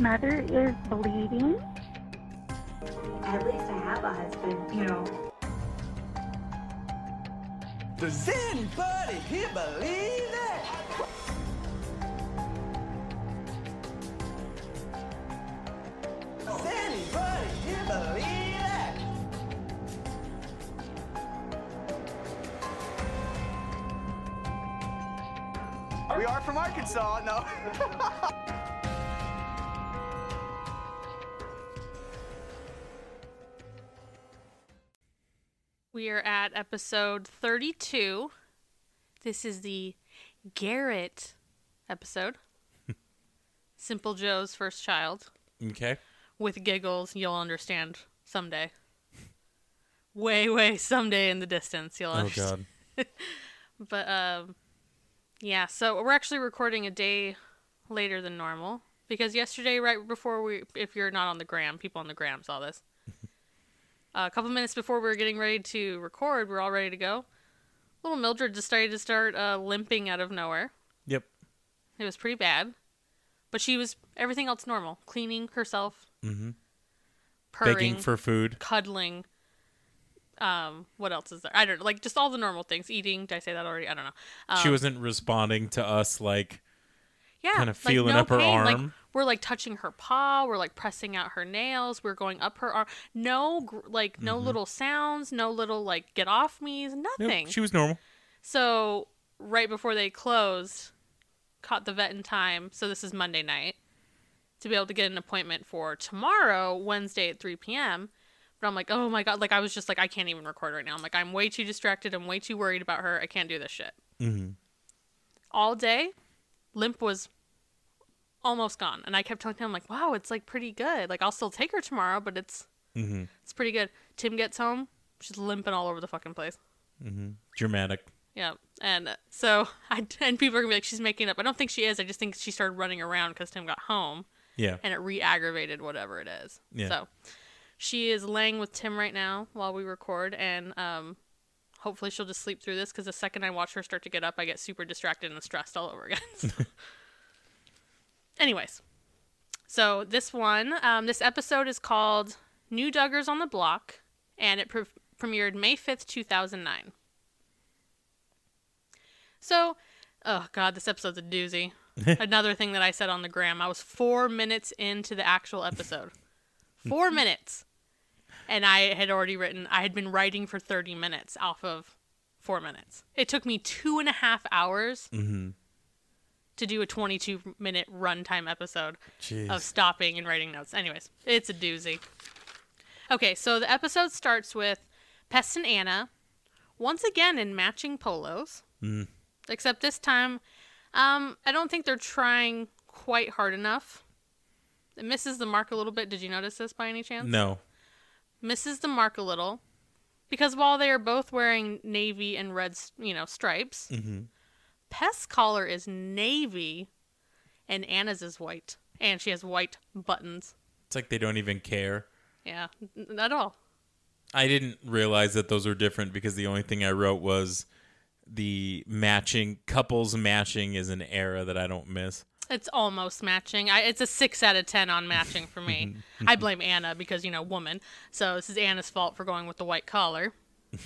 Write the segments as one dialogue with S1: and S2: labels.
S1: mother is bleeding.
S2: At least I have a husband, you know.
S3: Does anybody here believe that? Does anybody here believe that? We are from Arkansas, no.
S4: We are at episode 32. This is the Garrett episode. Simple Joe's first child.
S5: Okay.
S4: With giggles, you'll understand someday. Way, way someday in the distance, you'll
S5: Oh
S4: understand.
S5: God.
S4: But um, yeah. So we're actually recording a day later than normal because yesterday, right before we, if you're not on the gram, people on the gram saw this. A couple minutes before we were getting ready to record, we are all ready to go. Little Mildred decided to start uh, limping out of nowhere.
S5: Yep.
S4: It was pretty bad, but she was everything else normal, cleaning herself,
S5: Mm-hmm.
S4: purring,
S5: Begging for food.
S4: cuddling. Um, what else is there? I don't know, like just all the normal things. Eating. Did I say that already? I don't know. Um,
S5: she wasn't responding to us like
S4: yeah,
S5: kinda
S4: like,
S5: feeling
S4: no
S5: up her
S4: pain. Like,
S5: arm.
S4: We're like touching her paw. We're like pressing out her nails. We're going up her arm. No, like no little sounds. No little like get off me's.
S5: Mm-hmm. Nope,
S4: Nothing.
S5: she was normal.
S4: So right before they closed, caught the vet in time. So this is Monday night to be able to get an appointment for tomorrow, Wednesday at 3 p.m. But I'm like, oh my god, like I was just like, I can't even record right now. I'm like, I'm way too distracted. I'm way too worried about her. I can't do this shit.
S5: Mm-hmm.
S4: All day, limp was almost gone, and I kept telling him like, wow, it's like pretty good. Like I'll still take her tomorrow, but it's
S5: Mm-hmm.
S4: it's pretty good. Tim gets home, she's limping all over the fucking place.
S5: Mm-hmm. Dramatic.
S4: Yeah, and uh, so I and people are gonna be like, she's making up. I don't think she is. I just think she started running around because Tim got home,
S5: Yeah.
S4: and it re-aggravated whatever it is.
S5: Yeah.
S4: So she is laying with Tim right now while we record, and um, hopefully she'll just sleep through this because the second I watch her start to get up, I get super distracted and stressed all over again. So- Anyways, so this one, um, this episode is called "New Duggars on the Block," and it pre- premiered May fifth, two thousand nine. So, oh god, this episode's a doozy. Another thing that I said on the gram, I was four minutes into the actual episode. Four minutes. And I had already written, I had been writing for 30 minutes off of four minutes. It took me two and a half hours
S5: Mm-hmm.
S4: To do a 22 minute runtime episode
S5: Jeez.
S4: of stopping and writing notes. Anyways, it's a doozy. Okay, so the episode starts with Pest and Anna once again in matching polos.
S5: Mm.
S4: Except this time, um, I don't think they're trying quite hard enough. It misses the mark a little bit. Did you notice this by any chance?
S5: No.
S4: Misses the mark a little. Because while they are both wearing navy and red, you know, stripes,
S5: Mm-hmm.
S4: Pest's collar is navy and Anna's is white. And she has white buttons.
S5: It's like they don't even care.
S4: Yeah, n- not at all.
S5: I didn't realize that those were different because the only thing I wrote was the matching couples matching is an era that I don't miss.
S4: It's almost matching. I, it's a six out of ten on matching for me. I blame Anna because you know woman. So this is Anna's fault for going with the white collar.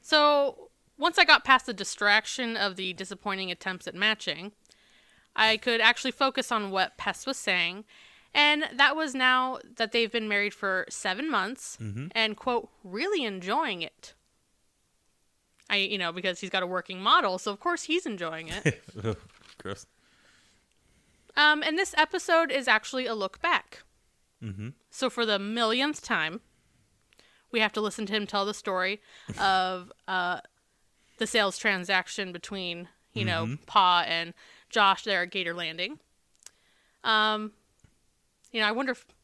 S4: so once I got past the distraction of the disappointing attempts at matching, I could actually focus on what Pest was saying, and that was now that they've been married for seven months and quote really enjoying it. I you know because he's got a working model, so of course he's enjoying it.
S5: Gross.
S4: Um, and this episode is actually a look back.
S5: Mm-hmm.
S4: So for the millionth time, we have to listen to him tell the story of uh, the sales transaction between you know Pa and Josh there at Gator Landing. Um, you know, I wonder if do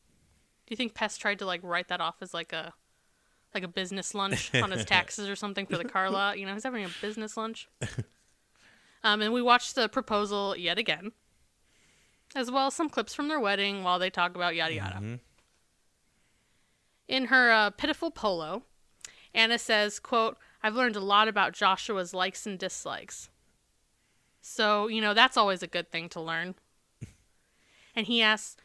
S4: you think Pest tried to like write that off as like a like a business lunch on his taxes or something for the car lot? You know, he's having a business lunch. Um, and we watched the proposal yet again, as well as some clips from their wedding while they talk about yada yada. In her uh, pitiful polo, Anna says, quote, I've learned a lot about Joshua's likes and dislikes. So, you know, that's always a good thing to learn. and he asks,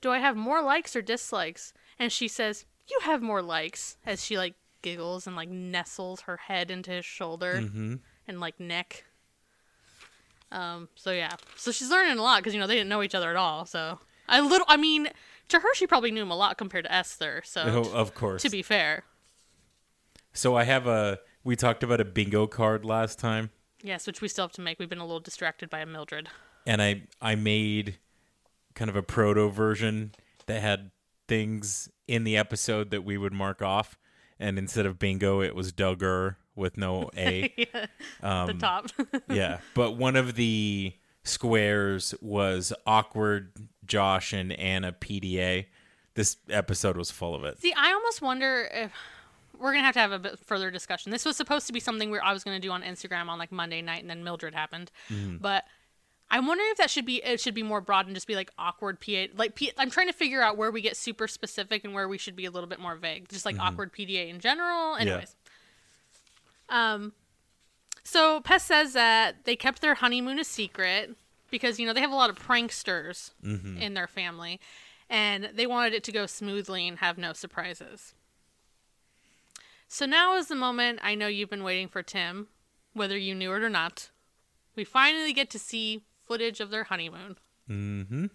S4: "Do I have more likes or dislikes?" And she says, "You have more likes." As she like giggles and like nestles her head into his shoulder and like neck. Um. So yeah. So she's learning a lot because you know they didn't know each other at all. So I little. I mean, to her she probably knew him a lot compared to Esther. So
S5: Oh, of course.
S4: to be fair,
S5: so I have a. We talked about a bingo card last time,
S4: yes, which we still have to make. We've been a little distracted by a Mildred.
S5: and I I made kind of a proto version that had things in the episode that we would mark off, and instead of bingo, it was Duggar with no A.
S4: At the um, top.
S5: yeah, but one of the squares was awkward Josh and Anna PDA. This episode was full of it.
S4: See, I almost wonder if we're gonna have to have a bit further discussion. This was supposed to be something where I was gonna do on Instagram on like Monday night, and then Mildred happened. Mm-hmm. But I'm wondering if that should be it should be more broad and just be like awkward PA. Like P, I'm trying to figure out where we get super specific and where we should be a little bit more vague. Just like mm-hmm. awkward PDA in general. Anyways. Um. So Pest says that they kept their honeymoon a secret because you know they have a lot of pranksters mm-hmm. in their family, and they wanted it to go smoothly and have no surprises. So now is the moment I know you've been waiting for, Tim, whether you knew it or not. We finally get to see footage of their honeymoon.
S5: Mm-hmm.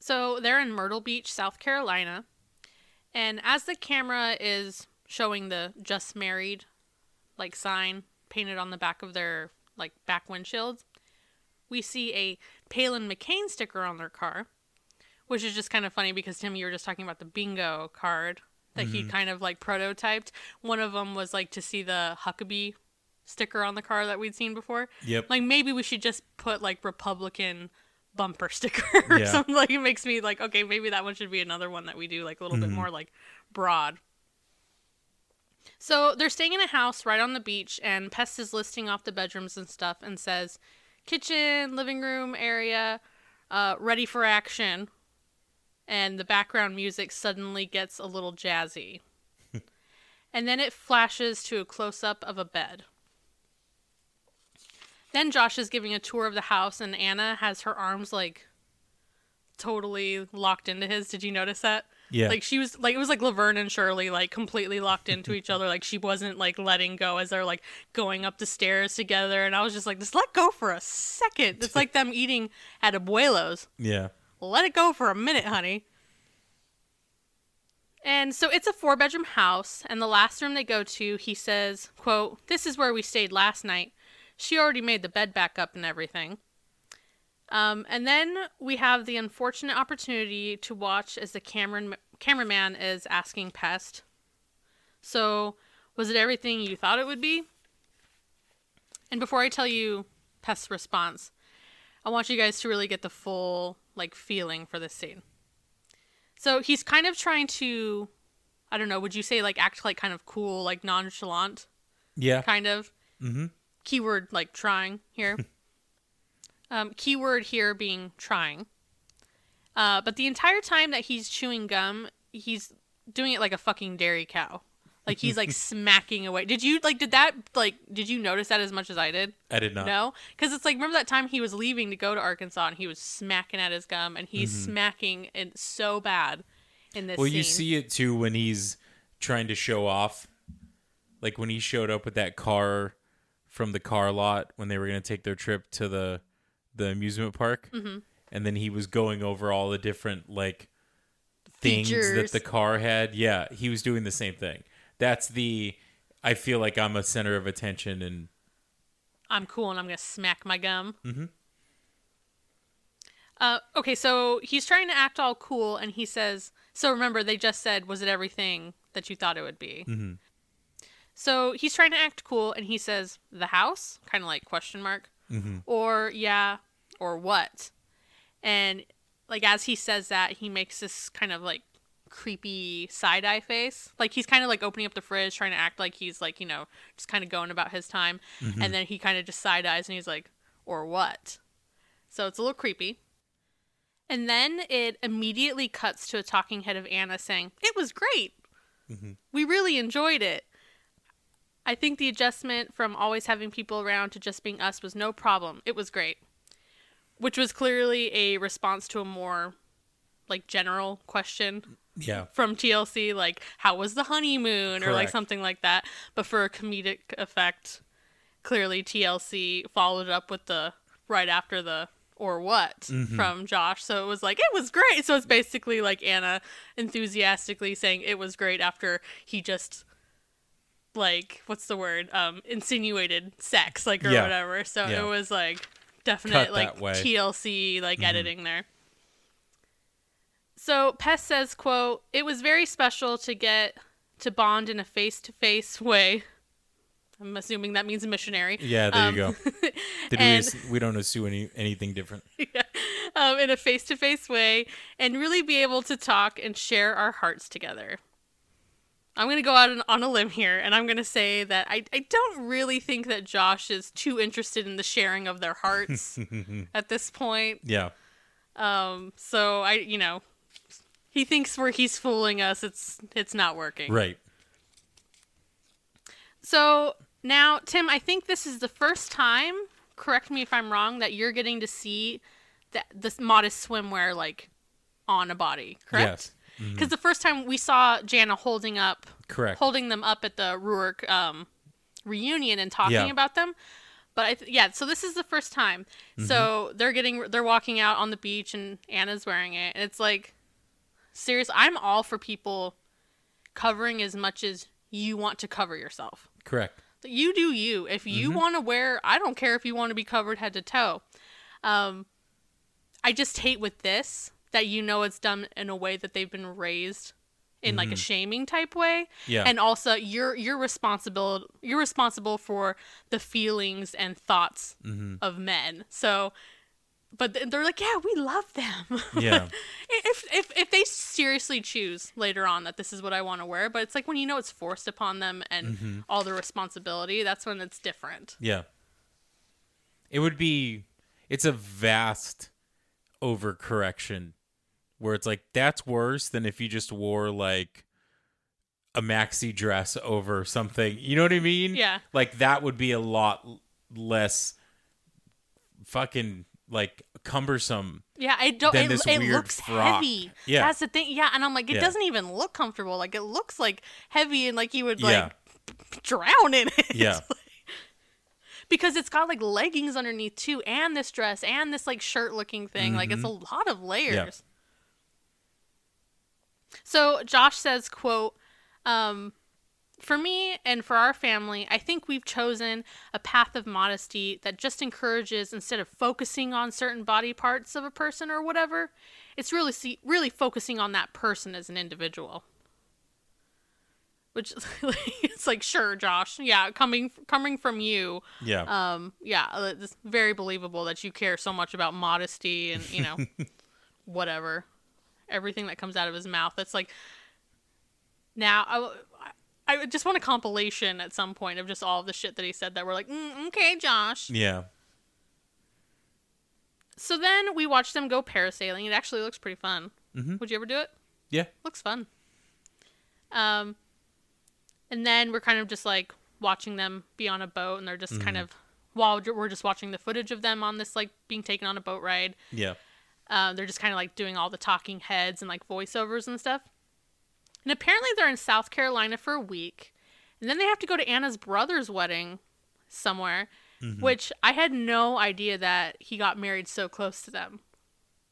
S4: So they're in Myrtle Beach, South Carolina. And as the camera is showing the just married like sign painted on the back of their like back windshields, we see a Palin McCain sticker on their car, which is just kind of funny because Tim, you were just talking about the bingo card that he kind of like prototyped. One of them was like to see the Huckabee sticker on the car that we'd seen before.
S5: Yep.
S4: Like maybe we should just put like Republican bumper sticker or
S5: Yeah.
S4: something. Like it makes me like okay, maybe that one should be another one that we do like a little bit more like broad. So they're staying in a house right on the beach, and Pest is listing off the bedrooms and stuff, and says, "Kitchen, living room area, uh, ready for action." And the background music suddenly gets a little jazzy, and then it flashes to a close up of a bed. Then Josh is giving a tour of the house, and Anna has her arms like totally locked into his. Did you notice that?
S5: Yeah.
S4: Like she was like it was like Laverne and Shirley like completely locked into each other. Like she wasn't like letting go as they're like going up the stairs together. And I was just like, just let go for a second. It's like them eating at Abuelo's.
S5: Yeah.
S4: Let it go for a minute, honey. And so it's a four bedroom house, and the last room they go to, he says, quote, This is where we stayed last night. She already made the bed back up and everything. Um, and then we have the unfortunate opportunity to watch as the Cameron cameraman is asking Pest. So, was it everything you thought it would be? And before I tell you Pest's response, I want you guys to really get the full like feeling for this scene. So he's kind of trying to, I don't know, would you say like act like kind of cool, like nonchalant,
S5: Yeah.
S4: kind of? Mm-hmm. Keyword like trying here. um, keyword here being trying. Uh, but the entire time that he's chewing gum, he's doing it like a fucking dairy cow. Like he's like smacking away. Did you like? Did that like? Did you notice that as much as I did?
S5: I did not.
S4: No, because it's like remember that time he was leaving to go to Arkansas and he was smacking at his gum and he's smacking it so bad in this.
S5: Mm-hmm. Well, you see it too when he's trying to show off. Like when he showed up with that car from the car lot when they were going to take their trip to the the amusement park. Mm-hmm. And then he was going over all the different like things
S4: Features.
S5: that the car had. Yeah, he was doing the same thing. That's the I feel like I'm a center of attention and
S4: I'm cool and I'm gonna smack my gum. Mm-hmm. Uh, okay, so he's trying to act all cool, and he says, "So remember, they just said, was it everything that you thought it would be?" Mm-hmm. So he's trying to act cool, and he says, "The house?" Kind of like question mark, or yeah, or what? And like as he says that, he makes this kind of like creepy side eye face. Like he's kind of like opening up the fridge, trying to act like he's like, you know, just kind of going about his time. Mm-hmm. And then he kind of just side eyes and he's like, or what? So it's a little creepy. And then it immediately cuts to a talking head of Anna saying, It was great. Mm-hmm. We really enjoyed it. I think the adjustment from always having people around to just being us was no problem. It was great. which was clearly a response to a more like general question
S5: Yeah.
S4: from TLC, like how was the honeymoon or like something like that. But for a comedic effect, clearly TLC followed up with the right after the or what
S5: Mm-hmm.
S4: from Josh. So it was like it was great. So it's basically like Anna enthusiastically saying it was great after he just like what's the word um insinuated sex like or
S5: Yeah.
S4: whatever. So
S5: Yeah.
S4: it was like definite
S5: Cut
S4: like.
S5: Mm-hmm.
S4: TLC like editing there. So Pest says, quote, it was very special to get to bond in a face to face way. I'm assuming that means missionary.
S5: Yeah, there
S4: Um,
S5: you go. Did
S4: and-
S5: we we don't assume any anything different.
S4: um, in a face to face way and really be able to talk and share our hearts together. I'm going to go out on- on a limb here and I'm going to say that I, I don't really think that Josh is too interested in the sharing of their hearts at this point.
S5: Yeah.
S4: Um, so I, you know, he thinks where he's fooling us, it's it's not working.
S5: Right.
S4: So now, Tim, I think this is the first time. Correct me if I'm wrong. That you're getting to see that this modest swimwear like on a body. Correct.
S5: Yes.
S4: Because the first time we saw Jana holding up,
S5: Correct.
S4: holding them up at the Ruark um, reunion and talking
S5: Yeah.
S4: about them. But I th- yeah, so this is the first time.
S5: Mm-hmm.
S4: So they're getting they're walking out on the beach and Anna's wearing it. And it's like serious. I'm all for people covering as much as you want to cover yourself.
S5: Correct.
S4: You do you. If you mm-hmm. want to wear, I don't care if you want to be covered head to toe. Um, I just hate with this that you know it's done in a way that they've been raised in like a mm-hmm. shaming type way.
S5: Yeah.
S4: And also you're you're responsible you're responsible for the feelings and thoughts mm-hmm. of men. So but they're like, yeah, we love them.
S5: Yeah.
S4: if if if they seriously choose later on that this is what I want to wear, but it's like when you know it's forced upon them and mm-hmm. all the responsibility, that's when it's different.
S5: Yeah. It would be it's a vast overcorrection where it's like that's worse than if you just wore like a maxi dress over something. You know what I mean?
S4: Yeah.
S5: Like that would be a lot less fucking like cumbersome.
S4: Yeah, I don't.
S5: Than
S4: It,
S5: this
S4: it
S5: weird
S4: looks
S5: frock.
S4: heavy.
S5: Yeah.
S4: that's the thing. Yeah, and I'm like, it
S5: Yeah.
S4: doesn't even look comfortable. Like it looks like heavy and like you would like
S5: Yeah.
S4: drown in it.
S5: Yeah.
S4: because it's got like leggings underneath too, and this dress, and this like shirt looking thing. Like it's a lot of layers. So Josh says, "quote um, For me and for our family, I think we've chosen a path of modesty that just encourages instead of focusing on certain body parts of a person or whatever, it's really see, really focusing on that person as an individual." Which it's like, sure, Josh, yeah, coming coming from you,
S5: Yeah.
S4: um yeah uh, it's very believable that you care so much about modesty and you know whatever everything that comes out of his mouth it's like now i i just want a compilation at some point of just all of the shit that he said that we're like mm, okay josh
S5: yeah.
S4: so then we watched them go parasailing it actually looks pretty fun
S5: Mhm.
S4: would you ever do it
S5: Yeah.
S4: looks fun um and then we're kind of just like watching them be on a boat and they're just kind of while we're just watching the footage of them on this like being taken on a boat ride
S5: Yeah.
S4: uh, they're just kind of like doing all the talking heads and like voiceovers and stuff and apparently they're in south carolina for a week and then they have to go to anna's brother's wedding somewhere which i had no idea that he got married so close to them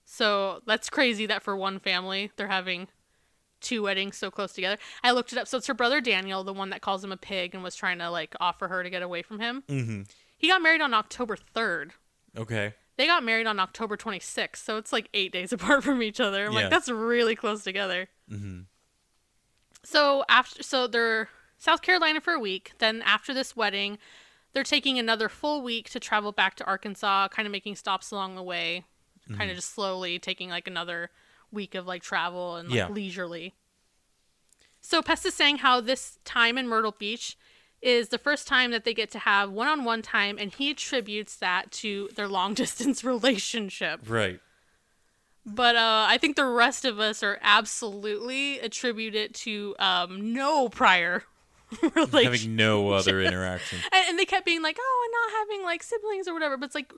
S4: so that's crazy that for one family they're having two weddings so close together. I looked it up. So it's her brother Daniel, the one that calls him a pig and was trying to like offer her to get away from him.
S5: Mm-hmm.
S4: He got married on October 3rd.
S5: Okay.
S4: They got married on October 26th. So it's like eight days apart from each other. I'm
S5: Yeah.
S4: like, that's really close together.
S5: Mm-hmm.
S4: So after, so they're South Carolina for a week. Then after this wedding, they're taking another full week to travel back to Arkansas, kind of making stops along the way, kind of mm-hmm. just slowly taking like another week of like travel and like
S5: Yeah.
S4: leisurely. So Pest is saying how this time in Myrtle Beach is the first time that they get to have one-on-one time, and he attributes that to their long-distance relationship.
S5: Right.
S4: But uh, I think the rest of us are absolutely attribute it to um, no prior relationship.
S5: Having no other interaction.
S4: and, and they kept being like, "Oh, and not having like siblings or whatever." But it's like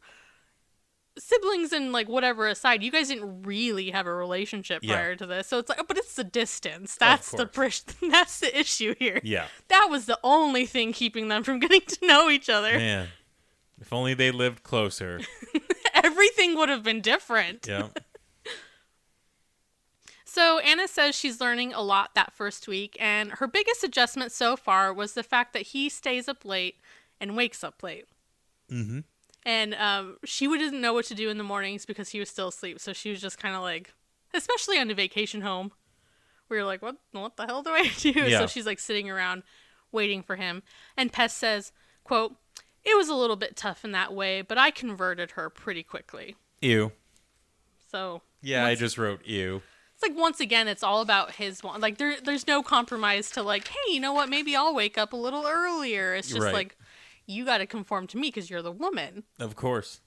S4: siblings and like whatever aside, you guys didn't really have a relationship
S5: Yeah.
S4: prior to this. So it's like, but it's the distance. That's the that's the issue here.
S5: Yeah.
S4: That was the only thing keeping them from getting to know each other.
S5: Man. If only they lived closer.
S4: Everything would have been different.
S5: Yeah.
S4: So Anna says she's learning a lot that first week, and her biggest adjustment so far was the fact that he stays up late and wakes up late.
S5: mm-hmm.
S4: And um, she didn't know what to do in the mornings because he was still asleep. So she was just kind of like, especially on a vacation home, where you're like, what, what the hell do I do?
S5: Yeah.
S4: So she's like sitting around waiting for him. And Pest says, quote, it was a little bit tough in that way, but I converted her pretty quickly.
S5: Ew.
S4: So
S5: Yeah, I just wrote ew.
S4: It's like once again, it's all about his want. Like there, there's no compromise to like, hey, you know what? Maybe I'll wake up a little earlier. It's just
S5: Right.
S4: like, you got to conform to me because you're the woman.
S5: Of course.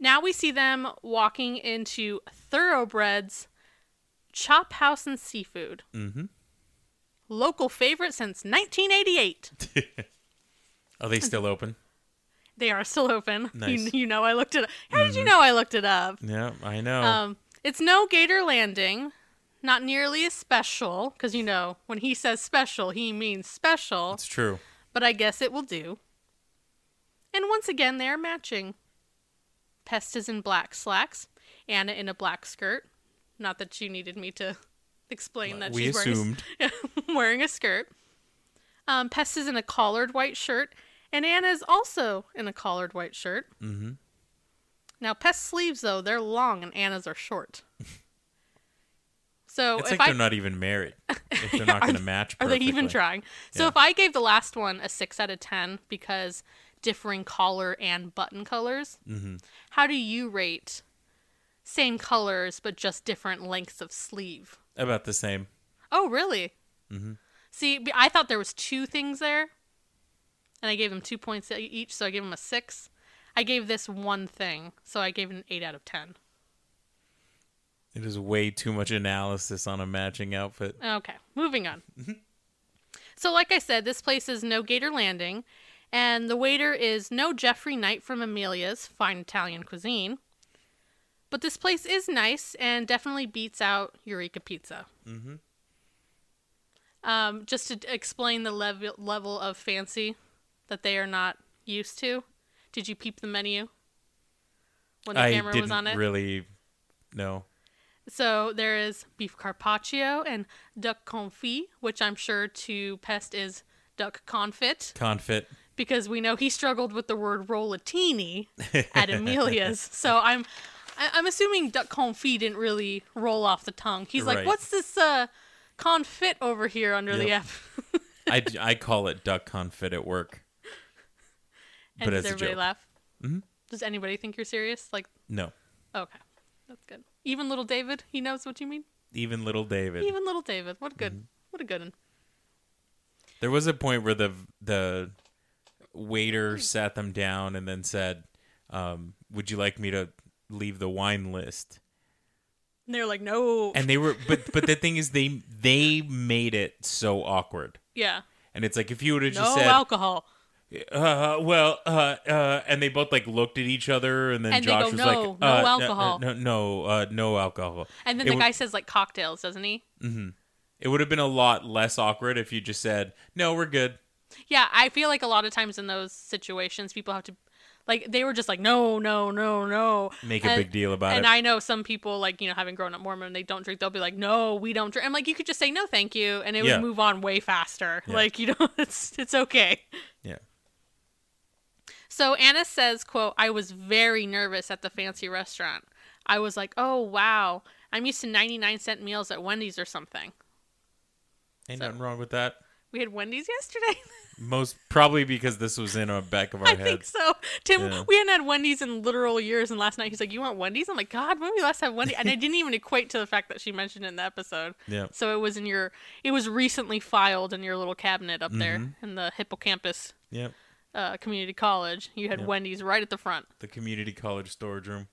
S4: Now we see them walking into Thoroughbreds Chop House and Seafood.
S5: Mm-hmm.
S4: Local favorite since 1988.
S5: Are they still open?
S4: They are still open. You,
S5: Nice.
S4: you know I looked it up. How did you know I looked it up?
S5: Yeah, I know.
S4: Um, it's no Gator Landing. Not nearly as special, because you know, when he says special, he means special.
S5: it's true.
S4: but I guess it will do. And once again, they are matching. Pest is in black slacks, Anna in a black skirt. Not that you needed me to explain that
S5: we
S4: she's wearing a,
S5: assumed.
S4: wearing a skirt. Um, Pest is in a collared white shirt, and Anna is also in a collared white shirt.
S5: Mm-hmm.
S4: Now, Pest's sleeves, though, they're long and Anna's are short. So
S5: It's like
S4: I
S5: they're not even married. If they're not going to match
S4: Are they even
S5: perfectly.
S4: trying? So
S5: Yeah.
S4: if I gave the last one a six out of ten because differing collar and button colors,
S5: Mm-hmm.
S4: how do you rate same colors but just different lengths of sleeve?
S5: About the same.
S4: Oh, really?
S5: Mm-hmm.
S4: See, I thought there was two things there, and I gave them two points each, so I gave them a six. I gave this one thing, so I gave it an eight out of ten.
S5: It is way too much analysis on a matching outfit.
S4: Okay, moving on. So, like I said, this place is no Gator Landing, and the waiter is no Jeffrey Knight from Amelia's fine Italian cuisine. But this place is nice and definitely beats out Eureka Pizza.
S5: Mm-hmm.
S4: Um, just to explain the level level of fancy that they are not used to. Did you peep the menu when the
S5: I
S4: camera
S5: didn't
S4: was on it?
S5: really know.
S4: So there is beef carpaccio and duck confit, which I'm sure to Pest is duck confit,
S5: Confit.
S4: because we know he struggled with the word rollatini at Amelia's. so I'm I'm assuming duck confit didn't really roll off the tongue. He's like, "What's this uh confit over here under the
S5: Yep.
S4: F?"
S5: I, I call it duck confit at work.
S4: And
S5: But
S4: does everybody laugh?
S5: Mhm.
S4: Does anybody think you're serious? Like,
S5: No.
S4: okay, that's good. Even little David, he knows what you mean.
S5: Even little David.
S4: Even little David, what good,
S5: Mm-hmm.
S4: what a good one.
S5: There was a point where the the waiter sat them down and then said, um, "Would you like me to leave the wine list?"
S4: And they're like, "No."
S5: And they were, but but the thing is, they they made it so awkward.
S4: yeah.
S5: And it's like if you would have
S4: No
S5: just said,
S4: alcohol.
S5: Uh, well, uh, uh, and they both like looked at each other, and then
S4: And they
S5: Josh
S4: go,
S5: was
S4: "No,
S5: like,
S4: no
S5: uh,
S4: alcohol."
S5: no, no, uh, no alcohol."
S4: And then
S5: It
S4: the guy says like cocktails, doesn't he?
S5: It would have been a lot less awkward if you just said, "No, we're good."
S4: Yeah, I feel like a lot of times in those situations, people have to, like, they were just like, no, no, no, no.
S5: Make a
S4: And-
S5: big deal about it.
S4: and
S5: it.
S4: I know some people, like, you know, having grown up Mormon, they don't drink. They'll be like, no, we don't drink. I'm like, you could just say no, thank you, and it
S5: Yeah.
S4: would move on way faster.
S5: Yeah.
S4: Like, you know, it's it's okay.
S5: yeah.
S4: So Anna says, quote, I was very nervous at the fancy restaurant. I was like, oh, wow. I'm used to 99 cent meals at Wendy's or something.
S5: Ain't
S4: So-
S5: nothing wrong with that.
S4: We had Wendy's yesterday.
S5: Most probably because this was in our back of our head.
S4: I think so. Tim,
S5: Yeah.
S4: we hadn't had Wendy's in literal years, and last night he's like, "You want Wendy's?" I'm like, "God, when we last had Wendy's?" And I didn't even equate to the fact that she mentioned it in the episode.
S5: Yeah.
S4: So it was in your, it was recently filed in your little cabinet up there
S5: Mm-hmm.
S4: in the hippocampus
S5: Yep.
S4: Uh, community college. You had
S5: Yep.
S4: Wendy's right at the front.
S5: The community college storage room.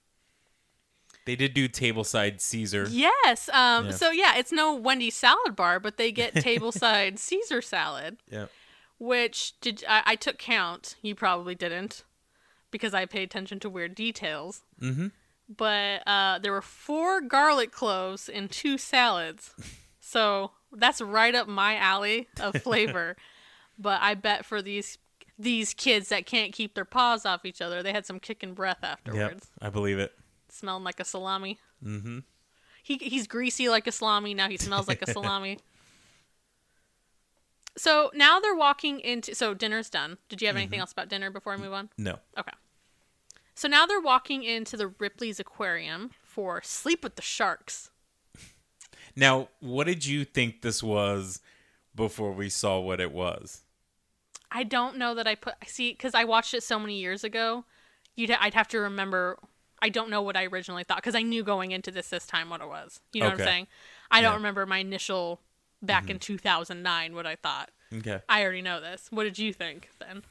S5: They did do tableside Caesar.
S4: Yes. Um.
S5: Yeah.
S4: So yeah, it's no Wendy's salad bar, but they get tableside Caesar salad.
S5: Yep.
S4: which did I, I took count. You probably didn't, because I pay attention to weird details. Mm-hmm. But uh, there were four garlic cloves in two salads, so that's right up my alley of flavor. but I bet for these these kids that can't keep their paws off each other, they had some kicking breath
S5: Yep,
S4: afterwards,
S5: I believe it.
S4: smelling like a salami. Mm-hmm. He he's greasy like a salami. Now he smells like a salami. So now they're walking into. So dinner's done. Did you have anything else about dinner before I move on?
S5: No.
S4: Okay. So now they're walking into the Ripley's Aquarium for Sleep with the Sharks.
S5: Now, what did you think this was before we saw what it was?
S4: I don't know that I put. See, because I watched it so many years ago, you'd I'd have to remember. I don't know what I originally thought because I knew going into this this time what it was. You know what I'm saying? I don't remember my initial back in mm-hmm. 2009 what I thought.
S5: Okay.
S4: I already know this. What did you think then?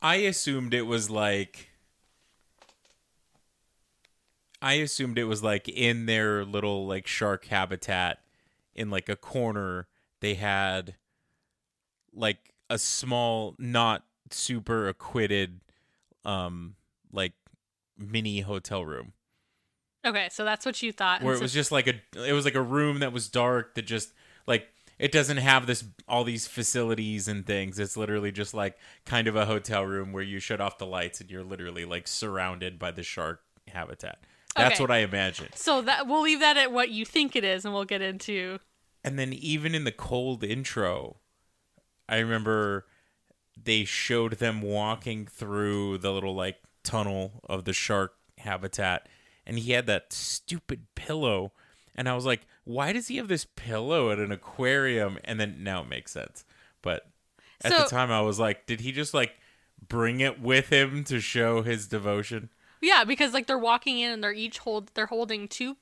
S5: I assumed it was like I assumed it was like in their little like shark habitat in like a corner they had like a small not super acquitted um like mini hotel room
S4: Okay, so that's what you thought.
S5: where it
S4: so-
S5: was just like a it was like a room that was dark that just like it doesn't have this all these facilities and things it's literally just like kind of a hotel room where you shut off the lights and you're literally like surrounded by the shark habitat that's
S4: Okay.
S5: what i imagined
S4: so that we'll leave that at what you think it is, and we'll get into.
S5: and then even in the cold intro i remember they showed them walking through the little like tunnel of the shark habitat and he had that stupid pillow and i was like why does he have this pillow at an aquarium? And then now it makes sense. But at the time i was like did he just like bring it with him to show his devotion?
S4: Yeah, because like they're walking in and they're each hold they're holding two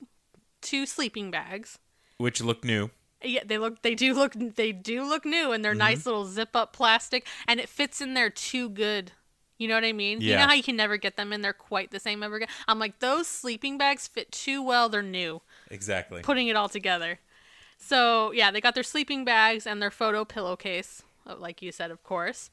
S4: two sleeping bags.
S5: which looked new
S4: Yeah, they look they do look they do look new and
S5: Mm-hmm.
S4: they're nice little zip up plastic and it fits in there too good. You know what I mean?
S5: Yeah.
S4: You know how you can never get them in there quite the same ever again? I'm like those sleeping bags fit too well, they're new.
S5: exactly
S4: Putting it all together. So, yeah, they got their sleeping bags and their photo pillowcase, uh, like you said, of course.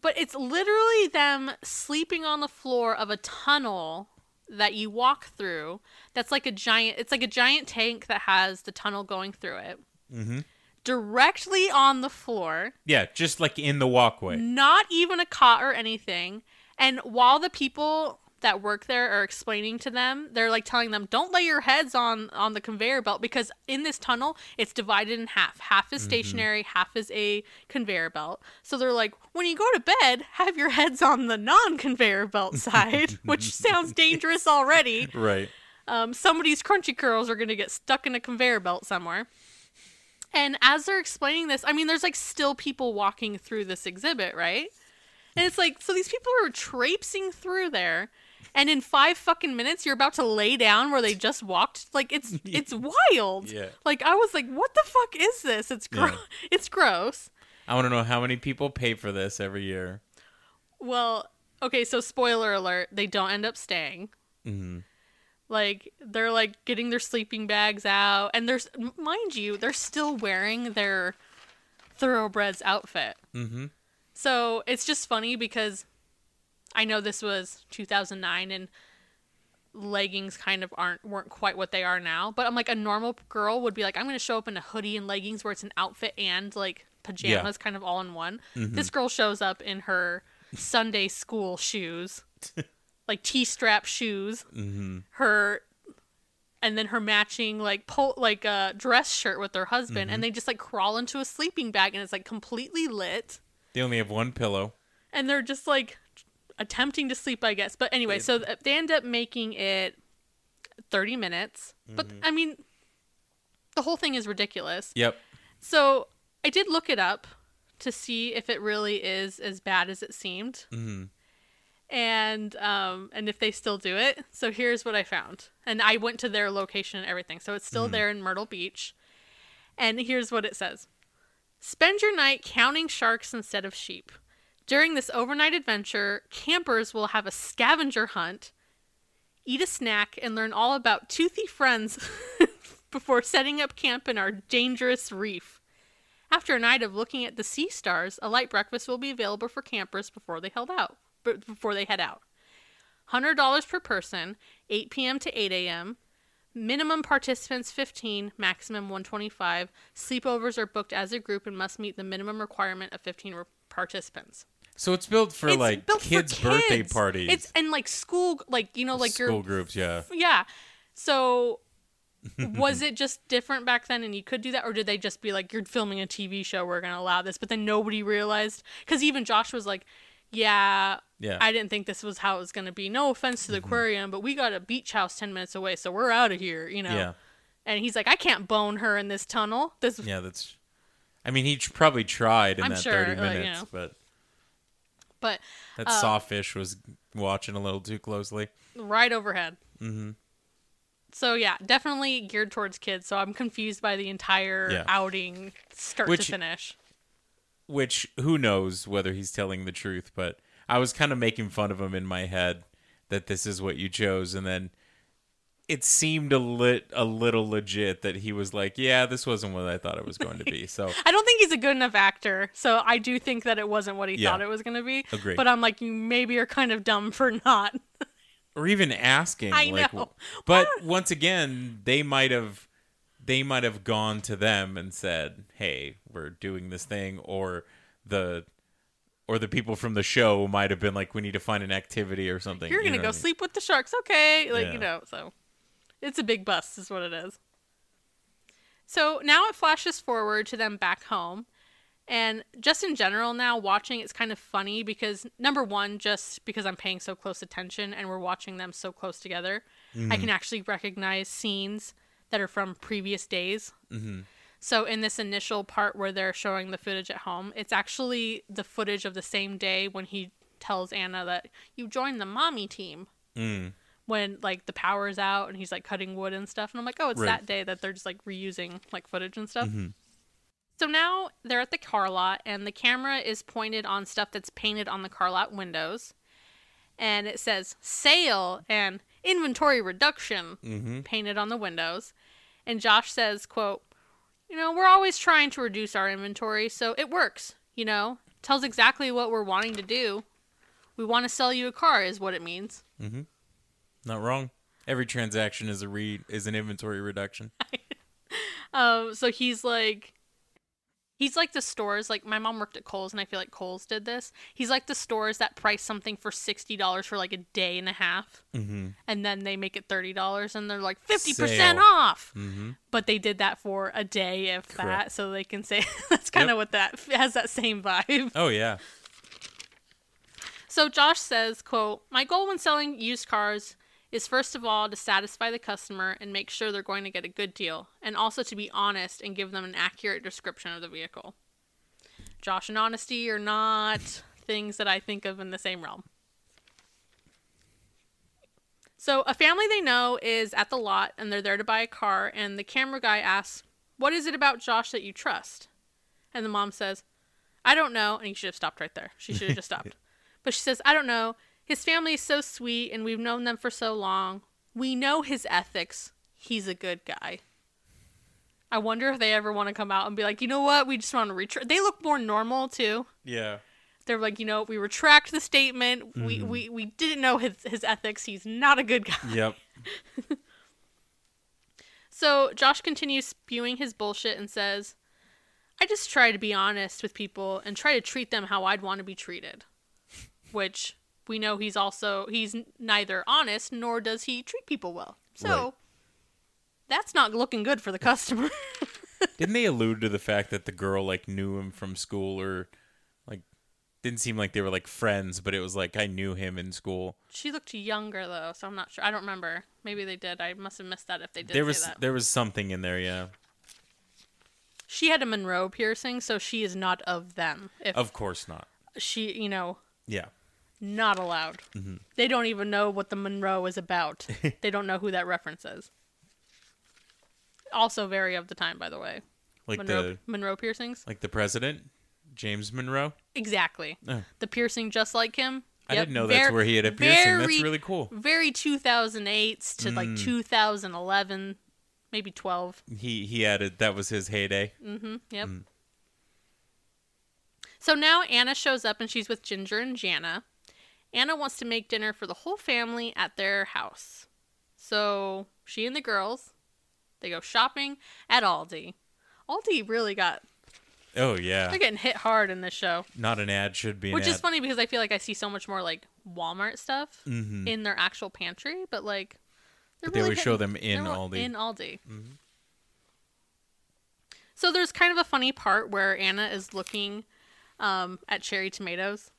S4: But it's literally them sleeping on the floor of a tunnel that you walk through. That's like a giant. It's like a giant tank that has the tunnel going through it. Mm-hmm. Directly on the floor,
S5: yeah just like in the walkway
S4: not even a cot or anything. And while the people that work there are explaining to them, they're like telling them, "Don't lay your heads on on the conveyor belt because in this tunnel, it's divided in half. Half is stationary, half is a conveyor belt." So they're like, "When you go to bed, have your heads on the non-conveyor belt side," which sounds dangerous already.
S5: right
S4: Um, somebody's crunchy curls are going to get stuck in a conveyor belt somewhere. And as they're explaining this, I mean, there's like still people walking through this exhibit, right? And it's like, so these people are traipsing through there, and in five fucking minutes, you're about to lay down where they just walked. Like it's it's wild.
S5: Yeah.
S4: Like I was like, what the fuck is this? It's gro-
S5: Yeah.
S4: it's gross.
S5: i want to know how many people pay for this every year
S4: Well, okay, so spoiler alert, they don't end up staying.
S5: Mm-hmm.
S4: Like they're like getting their sleeping bags out, and there's mind you, they're still wearing their thoroughbreds outfit.
S5: mm-hmm
S4: So it's just funny because I know this was 2009 and leggings kind of aren't weren't quite what they are now. But I'm like a normal girl would be like, I'm gonna show up in a hoodie and leggings where it's an outfit and like pajamas kind of all in one. Mm-hmm. This girl shows up in her Sunday school shoes, like T-strap shoes, mm-hmm. her. And then her matching like pol- like a dress shirt with her husband, and mm-hmm. they just like crawl into a sleeping bag, and it's like completely lit
S5: they only have one pillow
S4: and they're just like attempting to sleep, I guess. But anyway, so they end up making it 30 minutes. But I mean, the whole thing is ridiculous.
S5: yep
S4: So I did look it up to see if it really is as bad as it seemed.
S5: mm-hmm.
S4: And um and if they still do it. So here's what I found. And I went to their location and everything. So it's still there in Myrtle Beach. And here's what it says. Spend your night counting sharks instead of sheep. During this overnight adventure, campers will have a scavenger hunt, eat a snack, and learn all about toothy friends before setting up camp in our dangerous reef. After a night of looking at the sea stars, a light breakfast will be available for campers before they head out. before they head out. $100 per person, 8 p.m. to 8 a.m. Minimum participants 15, maximum 125. Sleepovers are booked as a group and must meet the minimum requirement of 15 re- participants.
S5: So it's built for
S4: It's
S5: like
S4: built for
S5: kids' birthday
S4: kids.
S5: parties.
S4: It's and like school, like you know, like
S5: school
S4: your
S5: groups, yeah.
S4: yeah. So was it just different back then and you could do that or did they just be like you're filming a TV show we're going to allow this but then nobody realized cuz even Josh was like yeah
S5: Yeah.
S4: I didn't think this was how it was going to be no offense to the mm-hmm. aquarium but we got a beach house 10 minutes away so we're out of here you know
S5: Yeah.
S4: and he's like I can't bone her in this tunnel this
S5: Yeah, that's I mean, he tr- probably tried in
S4: I'm
S5: that
S4: sure,
S5: 30
S4: like, you
S5: minutes,
S4: know.
S5: but
S4: but
S5: that
S4: Uh,
S5: sawfish was watching a little too closely.
S4: right overhead. Mm-hmm. So yeah, definitely geared towards kids. So I'm confused by the entire
S5: Yeah.
S4: outing, start
S5: Which-
S4: to finish.
S5: Which who knows whether he's telling the truth, but I was kind of making fun of him in my head that this is what you chose and then it seemed a lit a little legit that he was like, "Yeah, this wasn't what I thought it was going to be." So,
S4: I don't think he's a good enough actor, so I do think that it wasn't what he
S5: Yeah.
S4: thought it was going to be.
S5: Agreed.
S4: But I'm like, you maybe are kind of dumb for not.
S5: or even asking
S4: I
S5: like
S4: know.
S5: but once again they might have they might have gone to them and said hey we're doing this thing or the or the people from the show might have been like we need to find an activity or something
S4: You're gonna
S5: know
S4: go
S5: I mean?
S4: sleep with the sharks, okay? Like
S5: Yeah.
S4: you know, so it's a big bust, is what it is. So now it flashes forward to them back home, and just in general now watching it's kind of funny because number one, just because I'm paying so close attention and we're watching them so close together, I can actually recognize scenes that are from previous days. So in this initial part where they're showing the footage at home, it's actually the footage of the same day when he tells Anna that you joined the mommy team.
S5: Mm.
S4: When like the power's out and he's like cutting wood and stuff, and I'm like, oh, it's
S5: Right.
S4: that day that they're just like reusing like footage and stuff. Mm-hmm. So now they're at the car lot, and the camera is pointed on stuff that's painted on the car lot windows, and it says sale and inventory reduction mm-hmm. painted on the windows. And Josh says, "quote you know, we're always trying to reduce our inventory, so it works, you know? Tells exactly what we're wanting to do. We want to sell you a car is what it means. Mm-hmm.
S5: Not wrong every transaction is a re is an inventory reduction
S4: Um so he's like He's like the stores, like my mom worked at Kohl's and I feel like Kohl's did this. He's like the stores that price something for $60 for like a day and a half. Mm-hmm. And then they make it $30 and they're like 50%
S5: Sale.
S4: off. But they did that for a day, if that. So they can say that's kind of
S5: Yep.
S4: what that has that same vibe.
S5: oh yeah
S4: So Josh says, quote, My goal when selling used cars is first of all to satisfy the customer and make sure they're going to get a good deal, and also to be honest and give them an accurate description of the vehicle. Josh and honesty are not things that I think of in the same realm. So a family they know is at the lot and they're there to buy a car, and the camera guy asks, What is it about Josh that you trust? And the mom says, I don't know. And he should have stopped right there. She should have just stopped. But she says, I don't know. His family is so sweet and we've known them for so long. We know his ethics. He's a good guy. I wonder if they ever want to come out and be like, you know what? We just want to retract. They look more normal too.
S5: yeah
S4: They're like, you know, we retract the statement. We, mm-hmm. we we didn't know his his ethics. He's not a good guy.
S5: yep
S4: So Josh continues spewing his bullshit and says, I just try to be honest with people and try to treat them how I'd want to be treated. Which we know he's also, he's neither honest nor does he treat people well. So
S5: Right.
S4: that's not looking good for the customer.
S5: didn't they allude to the fact that the girl like knew him from school or like didn't seem like they were like friends but it was like i knew him in school
S4: she looked younger though, so I'm not sure. I don't remember. Maybe they did. I must have missed that if they did
S5: there was
S4: that.
S5: there was something in there yeah
S4: She had a Monroe piercing, so she is not of them. If
S5: of course not
S4: she, you know,
S5: yeah
S4: not allowed.
S5: Mm-hmm.
S4: They don't even know what the Monroe is about. they don't know who that reference is. Also, very of the time, by the way.
S5: like
S4: Monroe,
S5: the
S4: Monroe piercings.
S5: like the president james monroe
S4: Exactly.
S5: Oh.
S4: The piercing just like him.
S5: I didn't know that's where he had a piercing. That's
S4: very-
S5: really cool.
S4: Very 2008 to
S5: Mm.
S4: like 2011, maybe 12.
S5: He he added that was his heyday. Mm-hmm.
S4: Yep. So now Anna shows up and she's with Ginger and Jana. Anna wants to make dinner for the whole family at their house. So she and the girls, they go shopping at Aldi. Aldi really got
S5: Oh yeah.
S4: they're getting hit hard in this show,
S5: Not an ad should be an
S4: which
S5: ad.
S4: is funny because I feel like I see so much more like Walmart stuff
S5: Mhm.
S4: in their actual pantry, but like
S5: But they
S4: really
S5: always show them in Aldi.
S4: In Aldi. So there's kind of a funny part where Anna is looking um, at cherry tomatoes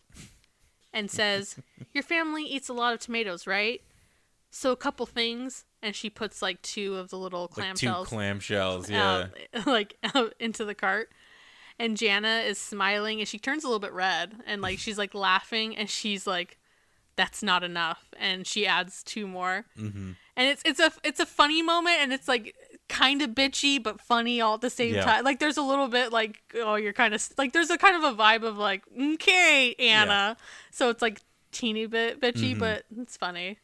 S4: and says, "Your family eats a lot of tomatoes, right? So a couple things." And she puts like two of the little clam
S5: like two
S4: clamshells
S5: clamshells. Yeah.
S4: out, like out into the cart. And Jana is smiling and she turns a little bit red and like she's like laughing and she's like, "That's not enough," and she adds two more. Mm-hmm. And it's it's a it's a funny moment and it's like kind of bitchy but funny all at the same
S5: Yeah.
S4: time. Like there's a little bit like oh you're kind of like there's a kind of a vibe of like okay Anna. So it's like teeny bit bitchy
S5: Mm-hmm.
S4: but it's funny.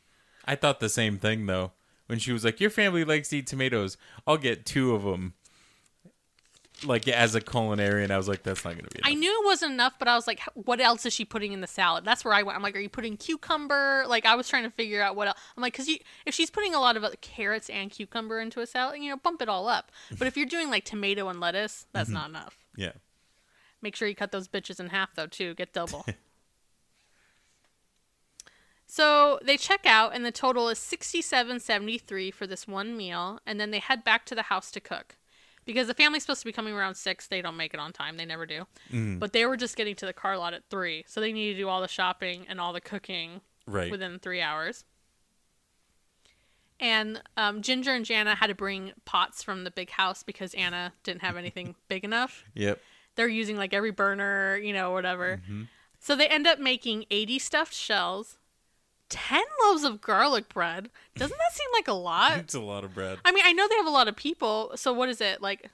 S5: I thought the same thing though. When she was like, "Your family likes to eat tomatoes. I'll get two of them." Like as a culinarian, I was like, "That's not gonna be."
S4: I knew it wasn't enough, but I was like, what else is she putting in the salad? That's where I went. I'm like, are you putting cucumber? Like, I was trying to figure out what else. I'm like, because if she's putting a lot of uh, carrots and cucumber into a salad, you know, bump it all up. But if you're doing like tomato and lettuce, that's not enough.
S5: Yeah.
S4: Make sure you cut those bitches in half though too. Get double. so they check out, and the total is sixty-seven seventy-three for this one meal, and then they head back to the house to cook. Because the family's supposed to be coming around six, they don't make it on time. They never do. But they were just getting to the car lot at three, so they need to do all the shopping and all the cooking
S5: Right.
S4: within three hours. And um, Jinger and Jana had to bring pots from the big house because Anna didn't have anything big enough
S5: Yep.
S4: they're using like every burner, you know, whatever.
S5: Mm-hmm.
S4: So they end up making 80 stuffed shells, 10 loaves of garlic bread. Doesn't that seem like a lot?
S5: It's a lot of bread.
S4: I mean, I know they have a lot of people. So what is it? Like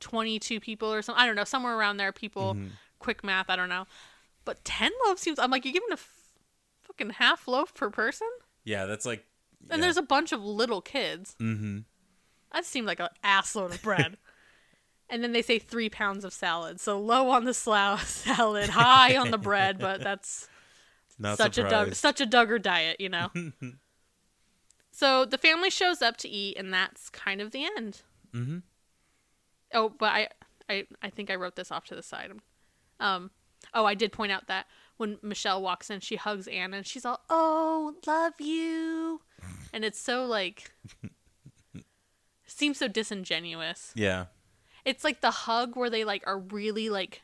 S4: 22 people or something? I don't know. Somewhere around there, people.
S5: Mm-hmm.
S4: Quick math, I don't know. But 10 loaves seems. I'm like, you're giving a f- fucking half loaf per person?
S5: Yeah, that's like.
S4: And there's a bunch of little kids.
S5: Mm-hmm.
S4: That seemed like an assload of bread. and then they say three pounds of salad. So low on the sla- salad, high on the bread, but that's
S5: Not
S4: such a Doug- such a Duggar diet, you know. so the family shows up to eat, and that's kind of the end.
S5: Mm-hmm.
S4: Oh, but I, I, I think I wrote this off to the side. Um, oh, I did point out that when Michelle walks in, she hugs Anna, and she's all, "Oh, love you," and it's so like, seems so disingenuous.
S5: Yeah.
S4: It's like the hug where they like are really like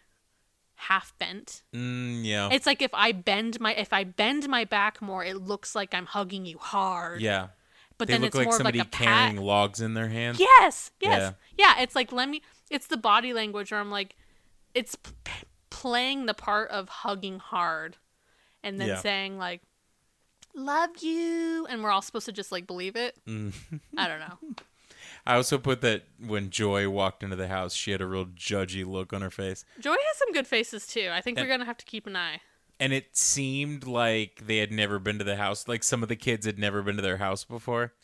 S4: half bent.
S5: Mm, yeah.
S4: It's like if I bend my if I bend my back more, it looks like I'm hugging you hard.
S5: yeah.
S4: But
S5: They
S4: then
S5: look
S4: it's
S5: like
S4: more
S5: somebody
S4: like a
S5: carrying
S4: pat.
S5: logs in their hands.
S4: Yes, yes,
S5: Yeah.
S4: yeah. It's like let me. It's the body language where I'm like, it's p- playing the part of hugging hard, and then
S5: Yeah.
S4: saying like, "Love you," and we're all supposed to just like believe it.
S5: Mm.
S4: I don't know.
S5: I also put that when Joy walked into the house, she had a real judgy look on her face.
S4: Joy has some good faces too. I think we're gonna have to keep an eye.
S5: And it seemed like they had never been to the house. Like some of the kids had never been to their house before.